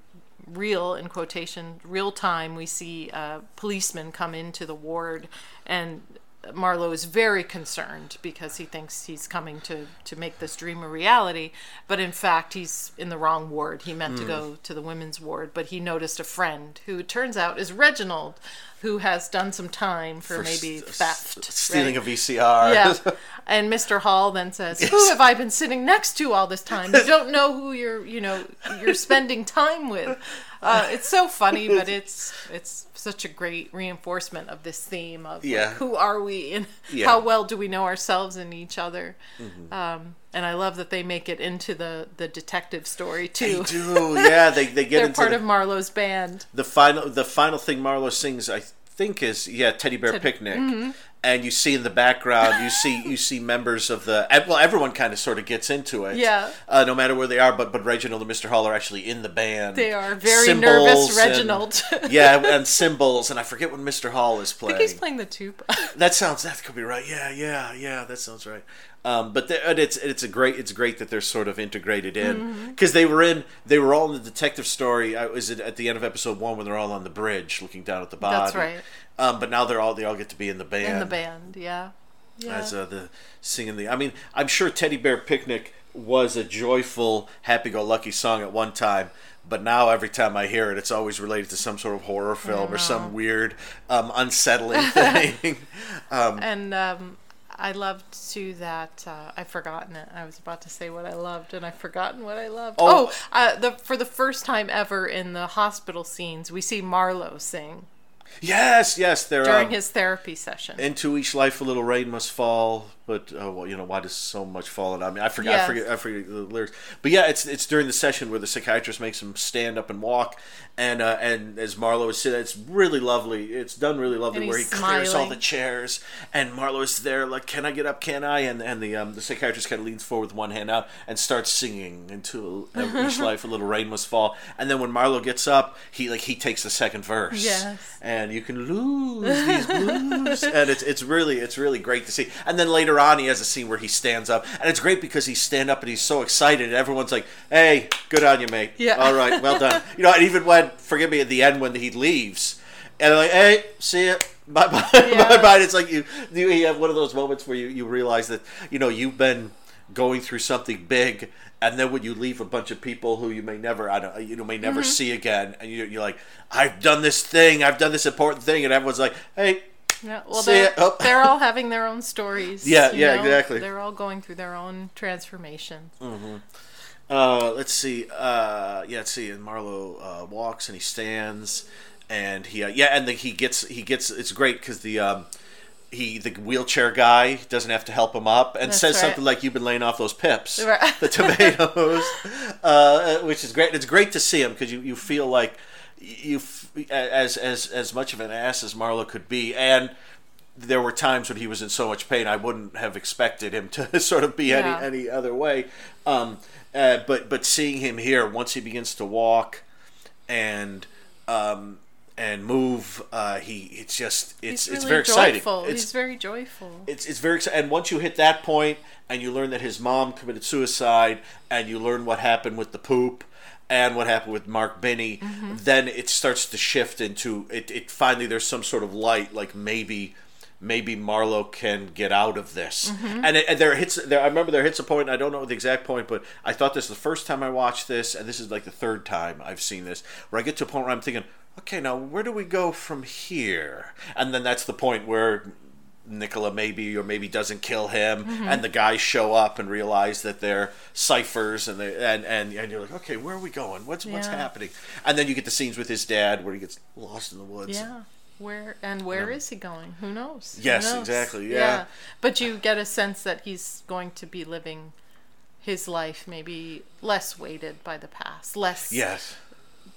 real, in quotation, real time, we see a policeman come into the ward and Marlowe is very concerned because he thinks he's coming to, to make this dream a reality, but in fact he's in the wrong ward. He meant to go to the women's ward, but he noticed a friend who it turns out is Reginald, who has done some time for,
For
maybe
s-
theft,
stealing
right?
a VCR.
yeah. And Mr. Hall then says, "Who have I been sitting next to all this time? You don't know who you're, you know, you're spending time with." Uh, it's so funny, but it's it's such a great reinforcement of this theme of like, who are we and
Yeah.
how well do we know ourselves and each other. Um, and I love that they make it into the the detective story
They
too.
do, yeah. They they get
They're
into
part
the,
of Marlowe's band.
the final the final thing Marlowe sings I think is yeah Teddy Bear Picnic and you see in the background you see you see members of the well everyone kind of sort of gets into it
Yeah.
uh, no matter where they are but but Reginald and Mr. Hall are actually in the band
They are very nervous,
and-
Reginald.
yeah and cymbals and I forget what Mr. Hall is playing I
think he's playing the tuba.
that sounds that could be right. Yeah, yeah, yeah. That sounds right. Um, but the, it's it's a great it's great that they're sort of integrated in
Mm-hmm.
because they were in they were all in the detective story. I was it at the end of episode one when they're all on the bridge looking down at the body.
That's right.
Um, but now they're all they all get to be in the band
in the band, yeah. Yeah.
as uh, the singing the. I mean, I'm sure Teddy Bear Picnic was a joyful, happy-go-lucky song at one time. But now every time I hear it, it's always related to some sort of horror film or some weird, um, unsettling thing. um,
And um, I loved too that uh, I've forgotten it. I was about to say what I loved, and I've forgotten what I loved.
Oh.
Oh, uh, the for the first time ever in the hospital scenes, we see Marlowe sing
yes, yes, they're
during
um,
his therapy session.
into each life a little rain must fall but uh, well you know why does so much fall on I mean I forgot I forget I forget the lyrics. But yeah it's it's during the session where the psychiatrist makes him stand up and walk. And uh, and as Marlowe is sitting it's really lovely. It's done really lovely where he
he's
clears all the chairs. And Marlowe is there like can I get up? Can I? And and the um, the psychiatrist kind of leans forward with one hand out and starts singing until each life a little rain must fall. And then when Marlowe gets up he like he takes the second verse.
Yes.
and you can lose these blues. And it's it's really it's really great to see. And then later on he has a scene where he stands up and it's great because he stand up and he's so excited and everyone's like hey good on you mate
Yeah.
all right well done you know and even when forgive me at the end when he leaves and they're like hey see ya bye bye
Yeah.
bye bye it's like you you have one of those moments where you, you realize that you know you've been going through something big and then when you leave a bunch of people who you may never I don't you know may never mm-hmm. see again and you, you're like I've done this thing I've done this important thing and everyone's like hey
Yeah, well, they're.
Oh.
they're all having their own stories.
Yeah, yeah,
know?
exactly.
They're all going through their own transformation.
Uh, let's see. Uh, yeah, let's see. And Marlowe uh, walks and he stands, and he uh, yeah, and the, he gets he gets. It's great because the um, he the wheelchair guy doesn't have to help him up and
That's
says
right.
something like you've been laying off those pips,
Right.
the tomatoes, uh, which is great. It's great to see him because you, you feel like you as as as much of an ass as Marlowe could be and. There were times when he was in so much pain, I wouldn't have expected him to sort of be
Yeah.
any any other way. Um, uh, but but seeing him here once he begins to walk and um, and move, uh, he it's just it's
He's
it's
really
very exciting. It's,
He's very joyful.
it's it's very exciting. And once you hit that point, and you learn that his mom committed suicide, and you learn what happened with the poop, and what happened with Mark Binney,
Mm-hmm.
then it starts to shift into it. It finally there's some sort of light, like maybe. Maybe Marlowe can get out of this,
Mm-hmm.
and, it, and there hits. There, I remember there hits a point. I don't know the exact point, but I thought this the first time I watched this, and this is like the third time I've seen this, where I get to a point where I'm thinking, okay, now where do we go from here? And then that's the point where Nicola maybe or maybe doesn't kill him, mm-hmm. and the guys show up and realize that they're ciphers, and they and, and and you're like, okay, where are we going? What's what's happening? And then you get the scenes with his dad where he gets lost in the woods.
Yeah. Where and where is he going? Who knows? Who
Yes,
knows?
exactly, yeah.
But you get a sense that he's going to be living his life maybe less weighted by the past, less
Yes.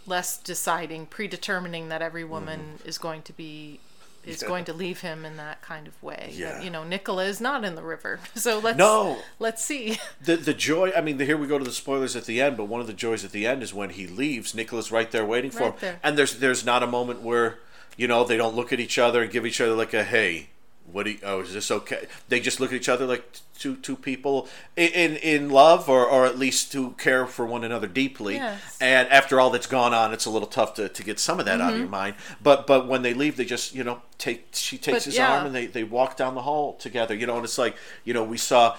less deciding, predetermining that every woman mm-hmm. is going to be is
Yeah.
going to leave him in that kind of way.
Yeah.
you know, Nicola is not in the river. So let's
No.
let's see.
The the joy. I mean, here we go to the spoilers at the end, but one of the joys at the end is when he leaves. Nicola's right there waiting for him,
there.
and there's there's not a moment where you know they don't look at each other and give each other like a hey. What do you, oh is this okay? They just look at each other like two two people in in, love or, or at least who care for one another deeply.
Yes.
And after all that's gone on, it's a little tough to, to get some of that out of
Mm-hmm.
your mind. But but when they leave, they just you know take she takes
But,
his
yeah.
arm and they, they walk down the hall together. You know, and it's like you know we saw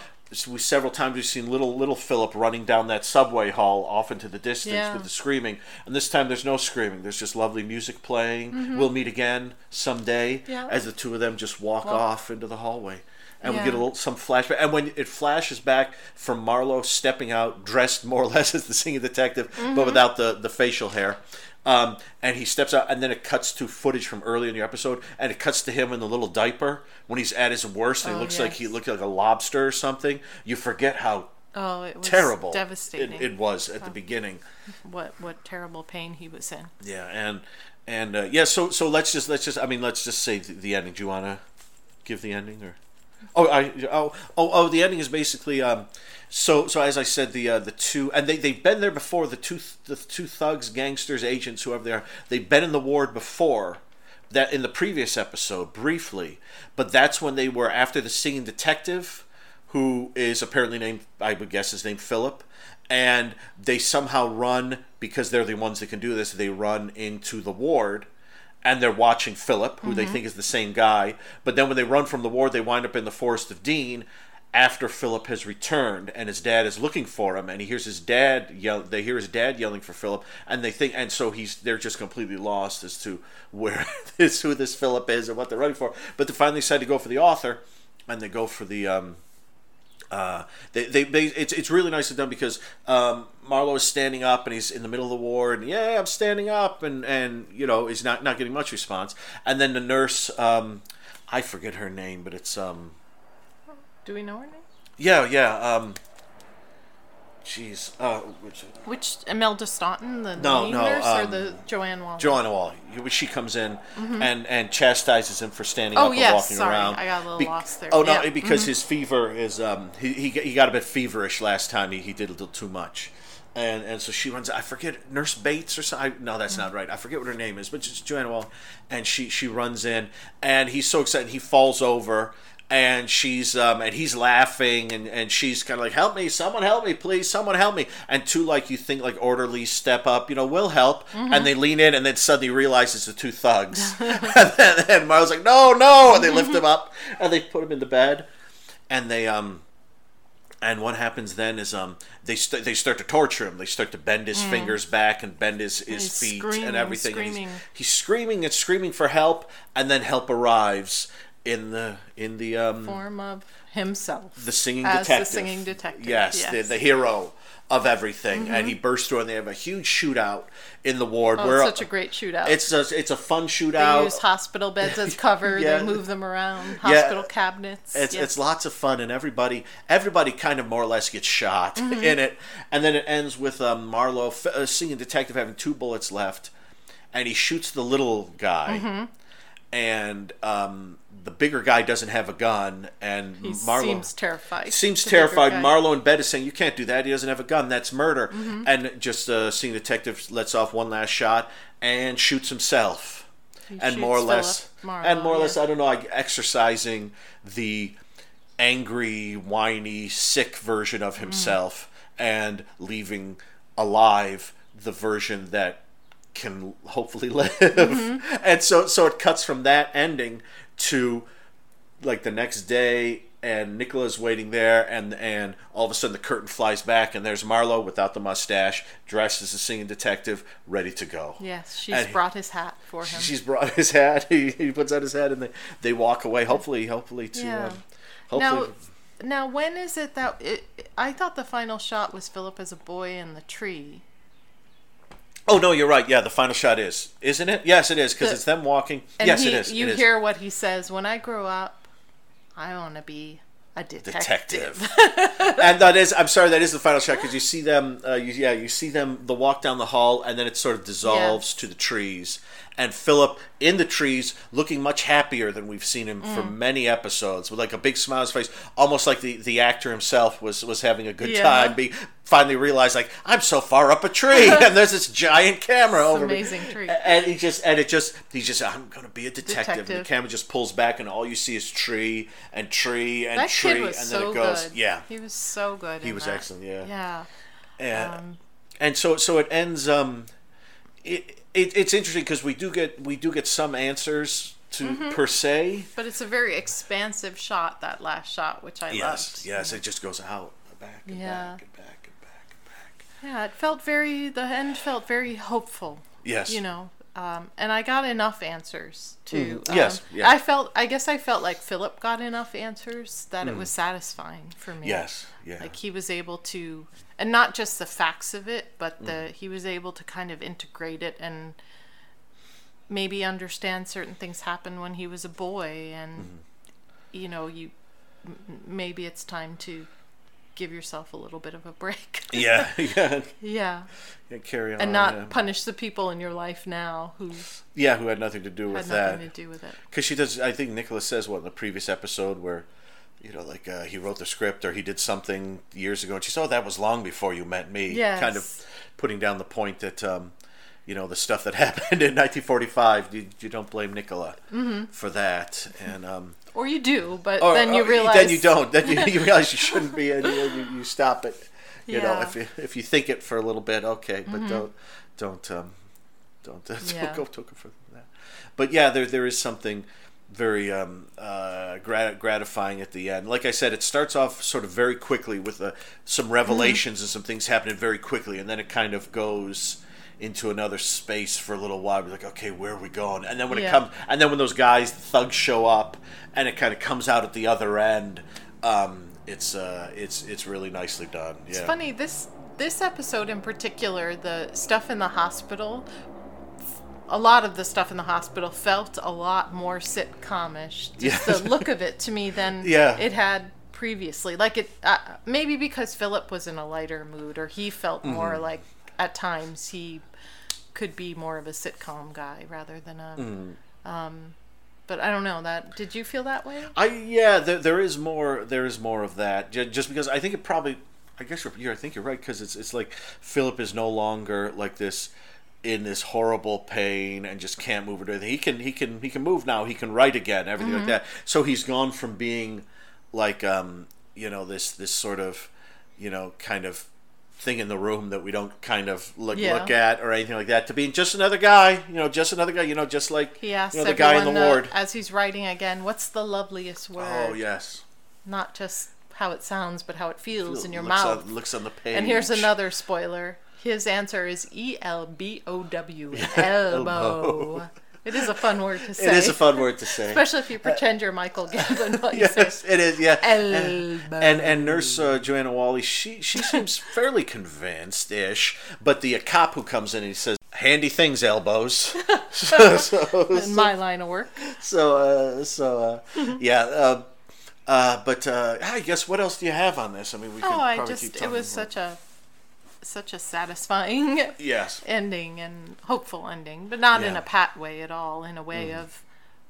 we several times we've seen little little Philip running down that subway hall off into the distance
Yeah.
with the screaming, and this time there's no screaming. There's just lovely music playing. We'll meet again someday
Mm-hmm. Yeah.
as the two of them just walk
Well-
off into the hallway. And we get a little some flashback, and when it flashes back from Marlowe stepping out, dressed more or less as the singing detective,
Mm-hmm.
but without the the facial hair, um, and he steps out, and then it cuts to footage from early in the episode, and it cuts to him in the little diaper when he's at his worst, and he
Oh,
looks like he looked like a lobster or something. You forget how
Oh, it was
terrible
devastating.
it, it was at the beginning.
what what terrible pain he was in.
Yeah, and and uh, yeah, so so let's just let's just I mean let's just say the, the ending. Do you want to give the ending or? Oh, I oh oh oh the ending is basically um, so so as I said the uh, the two and they they've been there before the two the two thugs gangsters agents whoever they are they've been in the ward before that in the previous episode briefly but that's when they were after the singing detective who is apparently named I would guess is named Philip and they somehow run because they're the ones that can do this they run into the ward and they're watching Philip who they think is the same guy. But then when they run from the ward they wind up in the forest of Dean after Philip has returned and his dad is looking for him. And he hears his dad yell they hear his dad yelling for Philip and they think and so he's they're just completely lost as to where this who this Philip is and what they're running for. But they finally decide to go for the author and they go for the um uh, they, they, they it's, it's really nicely done because um, Marlowe is standing up and he's in the middle of the ward and yeah I'm standing up and and you know he's not not getting much response and then the nurse um, I forget her name but it's um
Do we know her name?
yeah yeah um jeez uh which
Which Imelda Staunton, the
No, no,
nurse, or
um,
the Joanne Whalley?
Joanne Whalley she comes in and and chastises him for standing
Mm-hmm. Oh,
up and
yes,
walking
sorry.
around
I got a little lost there.
oh no
Yeah. Mm-hmm.
because his fever is um he, he he got a bit feverish last time he, he did a little too much and and so she runs I forget Nurse Bates or something no that's not right I forget what her name is but it's Joanna Whalley and she she runs in and he's so excited he falls over and she's um and he's laughing and and she's kind of like help me someone help me please someone help me and two like you think like orderlies step up you know we'll help and they lean in and then suddenly realize it's the two thugs and then and like no no and they lift him up and they put him in the bed and they um and what happens then is um they st- they start to torture him. They start to bend his fingers back and bend his, his
Mm. He's
feet and everything. and
screaming.
he's, he's screaming and screaming for help, and then help arrives in the in the um
Form of himself.
the singing
as
detective.
the singing detective.
Yes, The, the hero of everything, and he bursts through, and they have a huge shootout in the ward.
Oh,
where
it's such a great shootout.
It's a it's a fun shootout.
they use hospital beds as cover.
Yeah.
They move them around. Hospital cabinets.
It's
Yes.
it's lots of fun, and everybody everybody kind of more or less gets shot
Mm-hmm.
in it, and then it ends with um, Marlowe, uh, singing detective, having two bullets left, and he shoots the little guy,
Mm-hmm.
and um, the bigger guy doesn't have a gun, and
he
Marlowe
seems terrified.
seems terrified.
guy.
Marlowe in bed is saying, "You can't do that. He doesn't have a gun. That's murder."
Mm-hmm.
And just uh, singing detective lets off one last shot and shoots himself,
He
and more or
shoots
less,
Marlowe,
and more or
yeah.
less, I don't know, like exercising the angry, whiny, sick version of himself, and leaving alive the version that can hopefully live.
Mm-hmm.
And so, so it cuts from that ending to like the next day and Nicola's waiting there and and all of a sudden the curtain flies back and there's Marlowe without the mustache dressed as a singing detective ready to go.
Yes, she's
And he-
brought his hat for him.
She's brought his hat. He, he puts on his hat and they, they walk away. Hopefully, hopefully to
Yeah.
um, hopefully
Now, when is it that it, I thought the final shot was Philip as a boy in the tree?
Oh no, you're right. Yeah, the final shot is, isn't it? Yes, it is because it's them walking. Yes,
he,
it is.
You
it is.
hear what he says: "When I grow up, I want to be a detective."
detective. and that is, I'm sorry, that is the final shot because you see them, uh, you, yeah, you see them, the walk down the hall, and then it sort of dissolves
Yes.
to the trees. And Philip in the trees, looking much happier than we've seen him for
Mm.
many episodes, with like a big smile on his face, almost like the, the actor himself was was having a good
Yeah.
time. Be finally realized like I'm so far up a tree, and there's this giant camera
This
over me.
amazing tree.
And he just and it just he's just I'm gonna be a detective. And the camera just pulls back, and all you see is tree and tree and tree,
was
and then
so
it goes.
good.
Yeah,
he was so good.
he was
that.
excellent. Yeah,
Yeah.
and,
Um,
and so so it ends. Um, it, it it's interesting because we do get we do get some answers to
Mm-hmm.
per se.
but it's a very expansive shot. That last shot, which I
Yes,
loved.
yes, it just goes out back and
Yeah.
back and back and back and back.
Yeah, it felt very. The end felt very hopeful.
Yes,
You know, um, and I got enough answers to.
Mhm. Yes, yeah.
I felt. I guess I felt like Philip got enough answers that it was satisfying for me.
Mm. Yes, yeah.
Like he was able to, and not just the facts of it, but the
Mm.
he was able to kind of integrate it and maybe understand certain things happened when he was a boy, and
Mm-hmm.
you know, you maybe it's time to give yourself a little bit of a break.
yeah, yeah,
yeah,
yeah. Carry on.
and not
yeah.
punish the people in your life now who
yeah, who had nothing to do
had
with
nothing
that.
to do with it.
Because she does, I think Nicholas says what in the previous episode where, you know, like uh, he wrote the script or he did something years ago, and she said, "Oh, that was long before you met me."
Yes.
Kind of putting down the point that, um, you know, the stuff that happened in 1945, you, you don't blame Nicola
Mm-hmm.
for that, and um,
Or you do, but
or-
then you
or
realize
then you don't, then you, you realize you shouldn't be, and you, you, stop it. You know, if you if you think it for a little bit, okay, but don't don't um, don't don't
Yeah.
go took it for that. But yeah, there there is something very um, uh, grat- gratifying at the end. Like I said, it starts off sort of very quickly with uh, some revelations and some things happening very quickly, and then it kind of goes into another space for a little while. We're like, okay, where are we going? And then when it comes, and then when those guys, the thugs, show up, and it kind of comes out at the other end. Um, it's uh, it's it's really nicely done. Yeah.
It's funny this this episode in particular, the stuff in the hospital. A lot of the stuff in the hospital felt a lot more sitcomish. Just
Yes.
the look of it to me than
Yeah.
it had previously. Like it, uh, maybe because Philip was in a lighter mood, or he felt
Mm-hmm.
more like at times he could be more of a sitcom guy rather than a.
Mm-hmm.
Um, but I don't know that. Did you feel that way?
I yeah, there, there is more. There is more of that. Just because I think it probably. I guess you're. you're I think you're right because it's it's like Philip is no longer like this in this horrible pain and just can't move or do anything. He can he can he can move now. He can write again. Everything
Mm-hmm.
like that. So he's gone from being like um you know this this sort of you know kind of thing in the room that we don't kind of look
Yeah.
look at or anything like that to being just another guy. You know, just another guy. You know, just like
He asks
you know the guy in the
uh,
ward.
as he's writing again, "What's the loveliest word?"
Oh yes.
Not just how it sounds, but how it feels in your
looks
mouth.
On, looks on the page.
and here's another spoiler. His answer is E L B O W, elbow. It is a fun word to say.
It is a fun word to say.
Especially if you pretend you're Michael Gambon while
yes, it is. Yeah.
elbow.
And and Nurse uh, Joanna Whalley, she she seems fairly convinced ish, but the uh, cop who comes in and he says, "Handy things, elbows." so so
in my line of work.
so, uh, so uh, yeah. Uh, uh, but uh, I guess what else do you have on this? I mean, we
Oh, I
probably
just
keep
it was
more.
such a such a satisfying
yes.
ending and hopeful ending, but not in a pat way at all. In a way
Mm-hmm.
of,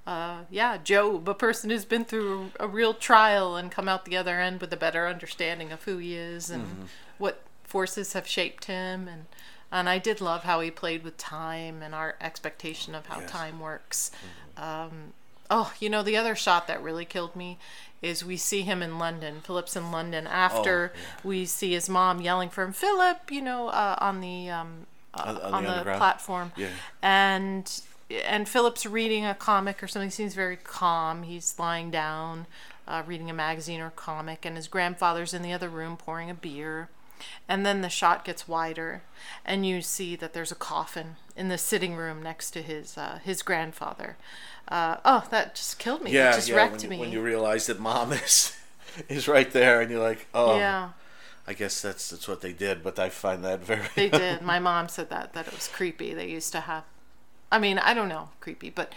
uh, yeah, Job, a person who's been through a, real trial and come out the other end with a better understanding of who he is and
Mm-hmm.
what forces have shaped him, and and I did love how he played with time and our expectation of how
Yes.
time works. Um, oh, you know, the other shot that really killed me is we see him in London. Philip's in London after
Oh,
we see his mom yelling for him, Philip, you know, uh, on the um, uh,
On- on
on,
the
the, platform.
Yeah.
And and Philip's reading a comic or something. He seems very calm. He's lying down, uh, reading a magazine or comic, and his grandfather's in the other room pouring a beer. And then the shot gets wider, and you see that there's a coffin in the sitting room next to his uh, his grandfather. Uh, oh, that just killed me.
Yeah,
it just
yeah.
wrecked
When
me.
when you realize that mom is is right there, and you're like, oh,
yeah,
I guess that's that's what they did. But I find that very
they did. My mom said that that it was creepy. They used to have, I mean, I don't know, creepy, but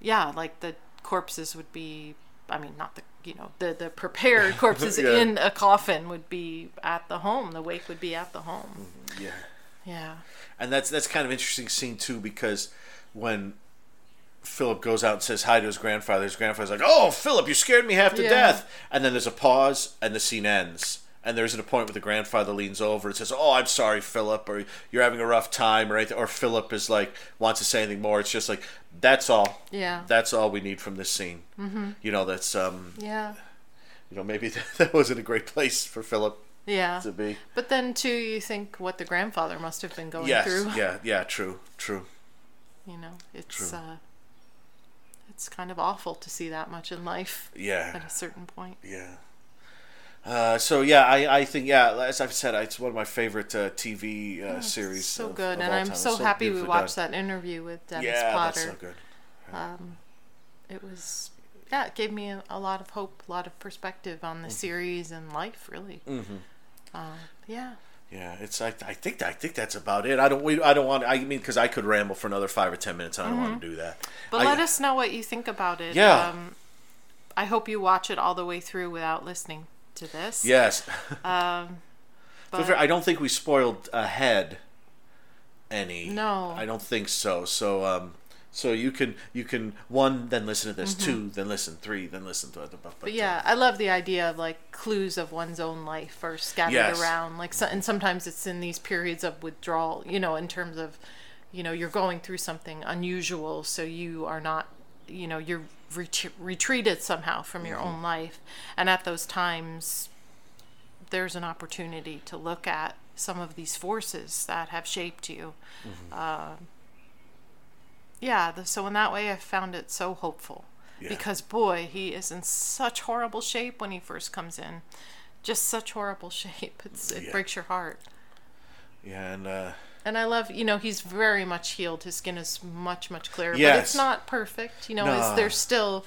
yeah, like the corpses would be. I mean, not the you know the the prepared corpses
Yeah.
in a coffin would be at the home. The wake would be at the home. Mm-hmm.
yeah.
Yeah.
And that's that's kind of interesting scene too because when Philip goes out and says hi to his grandfather, his grandfather's like, "Oh, Philip, you scared me half to
Yeah.
death." And then there's a pause, and the scene ends. And there's a point where the grandfather leans over and says, "Oh, I'm sorry, Philip," or "You're having a rough time," or anything. Or Philip is like wants to say anything more. It's just like that's all.
Yeah.
That's all we need from this scene. Mm-hmm. You know, that's um,
Yeah.
you know, maybe that wasn't a great place for Philip
Yeah.
to be.
But then too, you think what the grandfather must have been going
Yes,
through.
yeah, yeah, true, true.
You know, it's
True.
uh, it's kind of awful to see that much in life
Yeah,
at a certain point.
Yeah. Uh, so yeah, I, I think yeah, as I've said, it's one of my favorite uh, TV uh, series.
so
of-
good,
of
and I'm
time.
so,
It's
happy we watched
done.
that interview with Dennis
Yeah,
Potter.
that's so good.
Um, it was yeah, it gave me a, a lot of hope, a lot of perspective on
Mm-hmm.
the series and life, really. Mm-hmm. Uh, yeah.
Yeah, it's I, I think I think that's about it. I don't we I don't want I mean because I could ramble for another five or ten minutes. I don't want to do that.
Mm-hmm. But
I-
let us know what you think about it.
Yeah.
Um, I hope you watch it all the way through without listening to this.
Yes,
Um,
but I don't think we spoiled ahead any.
No.
I don't think so. So um, so you can you can one then listen to this
Mm-hmm.
two then listen three then listen to it. But, but,
yeah, I love the idea of like clues of one's own life are scattered
Yes.
around. Like, so, and sometimes it's in these periods of withdrawal. You know, in terms of, you know, you're going through something unusual, so you are not, you know, you're ret- retreated somehow from your
Mm-hmm.
own life, and at those times, there's an opportunity to look at some of these forces that have shaped you.
Mm-hmm.
Uh, yeah, the, so in that way, I found it so hopeful
Yeah.
because boy, he is in such horrible shape when he first comes in. Just such horrible shape. It's, it
Yeah.
breaks your heart.
yeah and. Uh,
And I love, you know, he's very much healed. His skin is much, much clearer. But it's not perfect. You know,
No.
there's still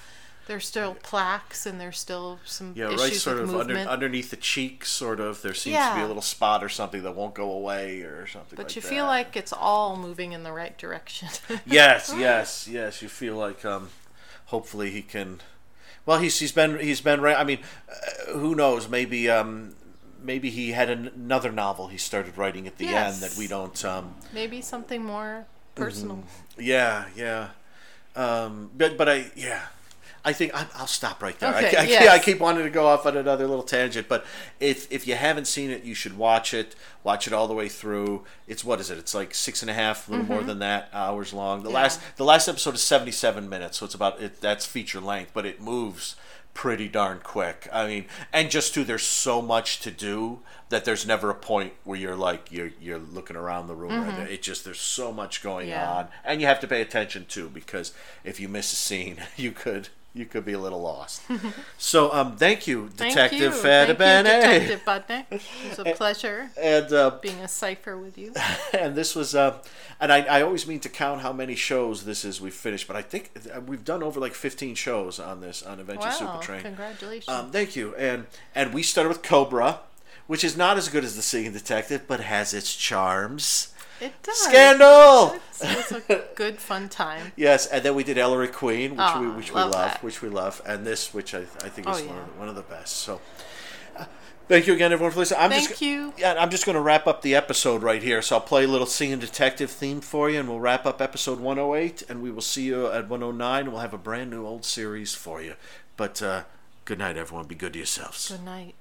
there's still plaques and there's still some
Yeah,
issues
right. Sort of under, underneath the cheek, sort of. There seems to be a little spot or something that won't go away, or something.
but
like
you
that.
feel like it's all moving in the right direction.
yes, yes, yes. You feel like um, hopefully he can. Well, he's he's been he's been right. I mean, uh, who knows? Maybe um, maybe he had an- another novel he started writing at the end that we don't. Um,
Maybe something more personal.
yeah, yeah. Um, but but I yeah. I think I, I'll stop right there.
Okay,
I, I,
yes.
I keep wanting to go off on another little tangent, but if if you haven't seen it, you should watch it. Watch it all the way through. It's what is it? It's like six and a half, a little more than that hours long. The
Mm-hmm. Yeah.
last the last episode is seventy seven minutes, so it's about it. That's feature length, but it moves pretty darn quick. I mean, and just too, there's so much to do that there's never a point where you're like you're you're looking around the room. and It just there's so much going
Mm-hmm. Yeah.
on, and you have to pay attention too because if you miss a scene, you could you could be a little lost. so, um, thank you, Detective
you.
Fada
Thank you, Detective Budnick. It was a pleasure
And uh,
being a cipher with you.
and this was uh, and I, I always mean to count how many shows this is we've finished, but I think uh, we've done over like 15 shows on this on Adventure
Wow,
Super Train.
congratulations.
Um, thank you. And and we started with Cobra, which is not as good as the Singing Detective, but has its charms.
It does.
Scandal.
It's, it's a good, fun time.
Yes, and then we did Ellery Queen, which we
Aw,
which we
love
love,
that.
which we love, and this, which I, I think is
Oh,
one,
yeah.
of one of the best. So, uh, thank you again, everyone, for listening. I'm
Thank
just,
you.
Yeah, I'm just going to wrap up the episode right here. So I'll play a little singing detective theme for you, and we'll wrap up episode 108, and we will see you at 109, and we'll have a brand new old series for you. But uh, good night, everyone. Be good to yourselves.
Good night.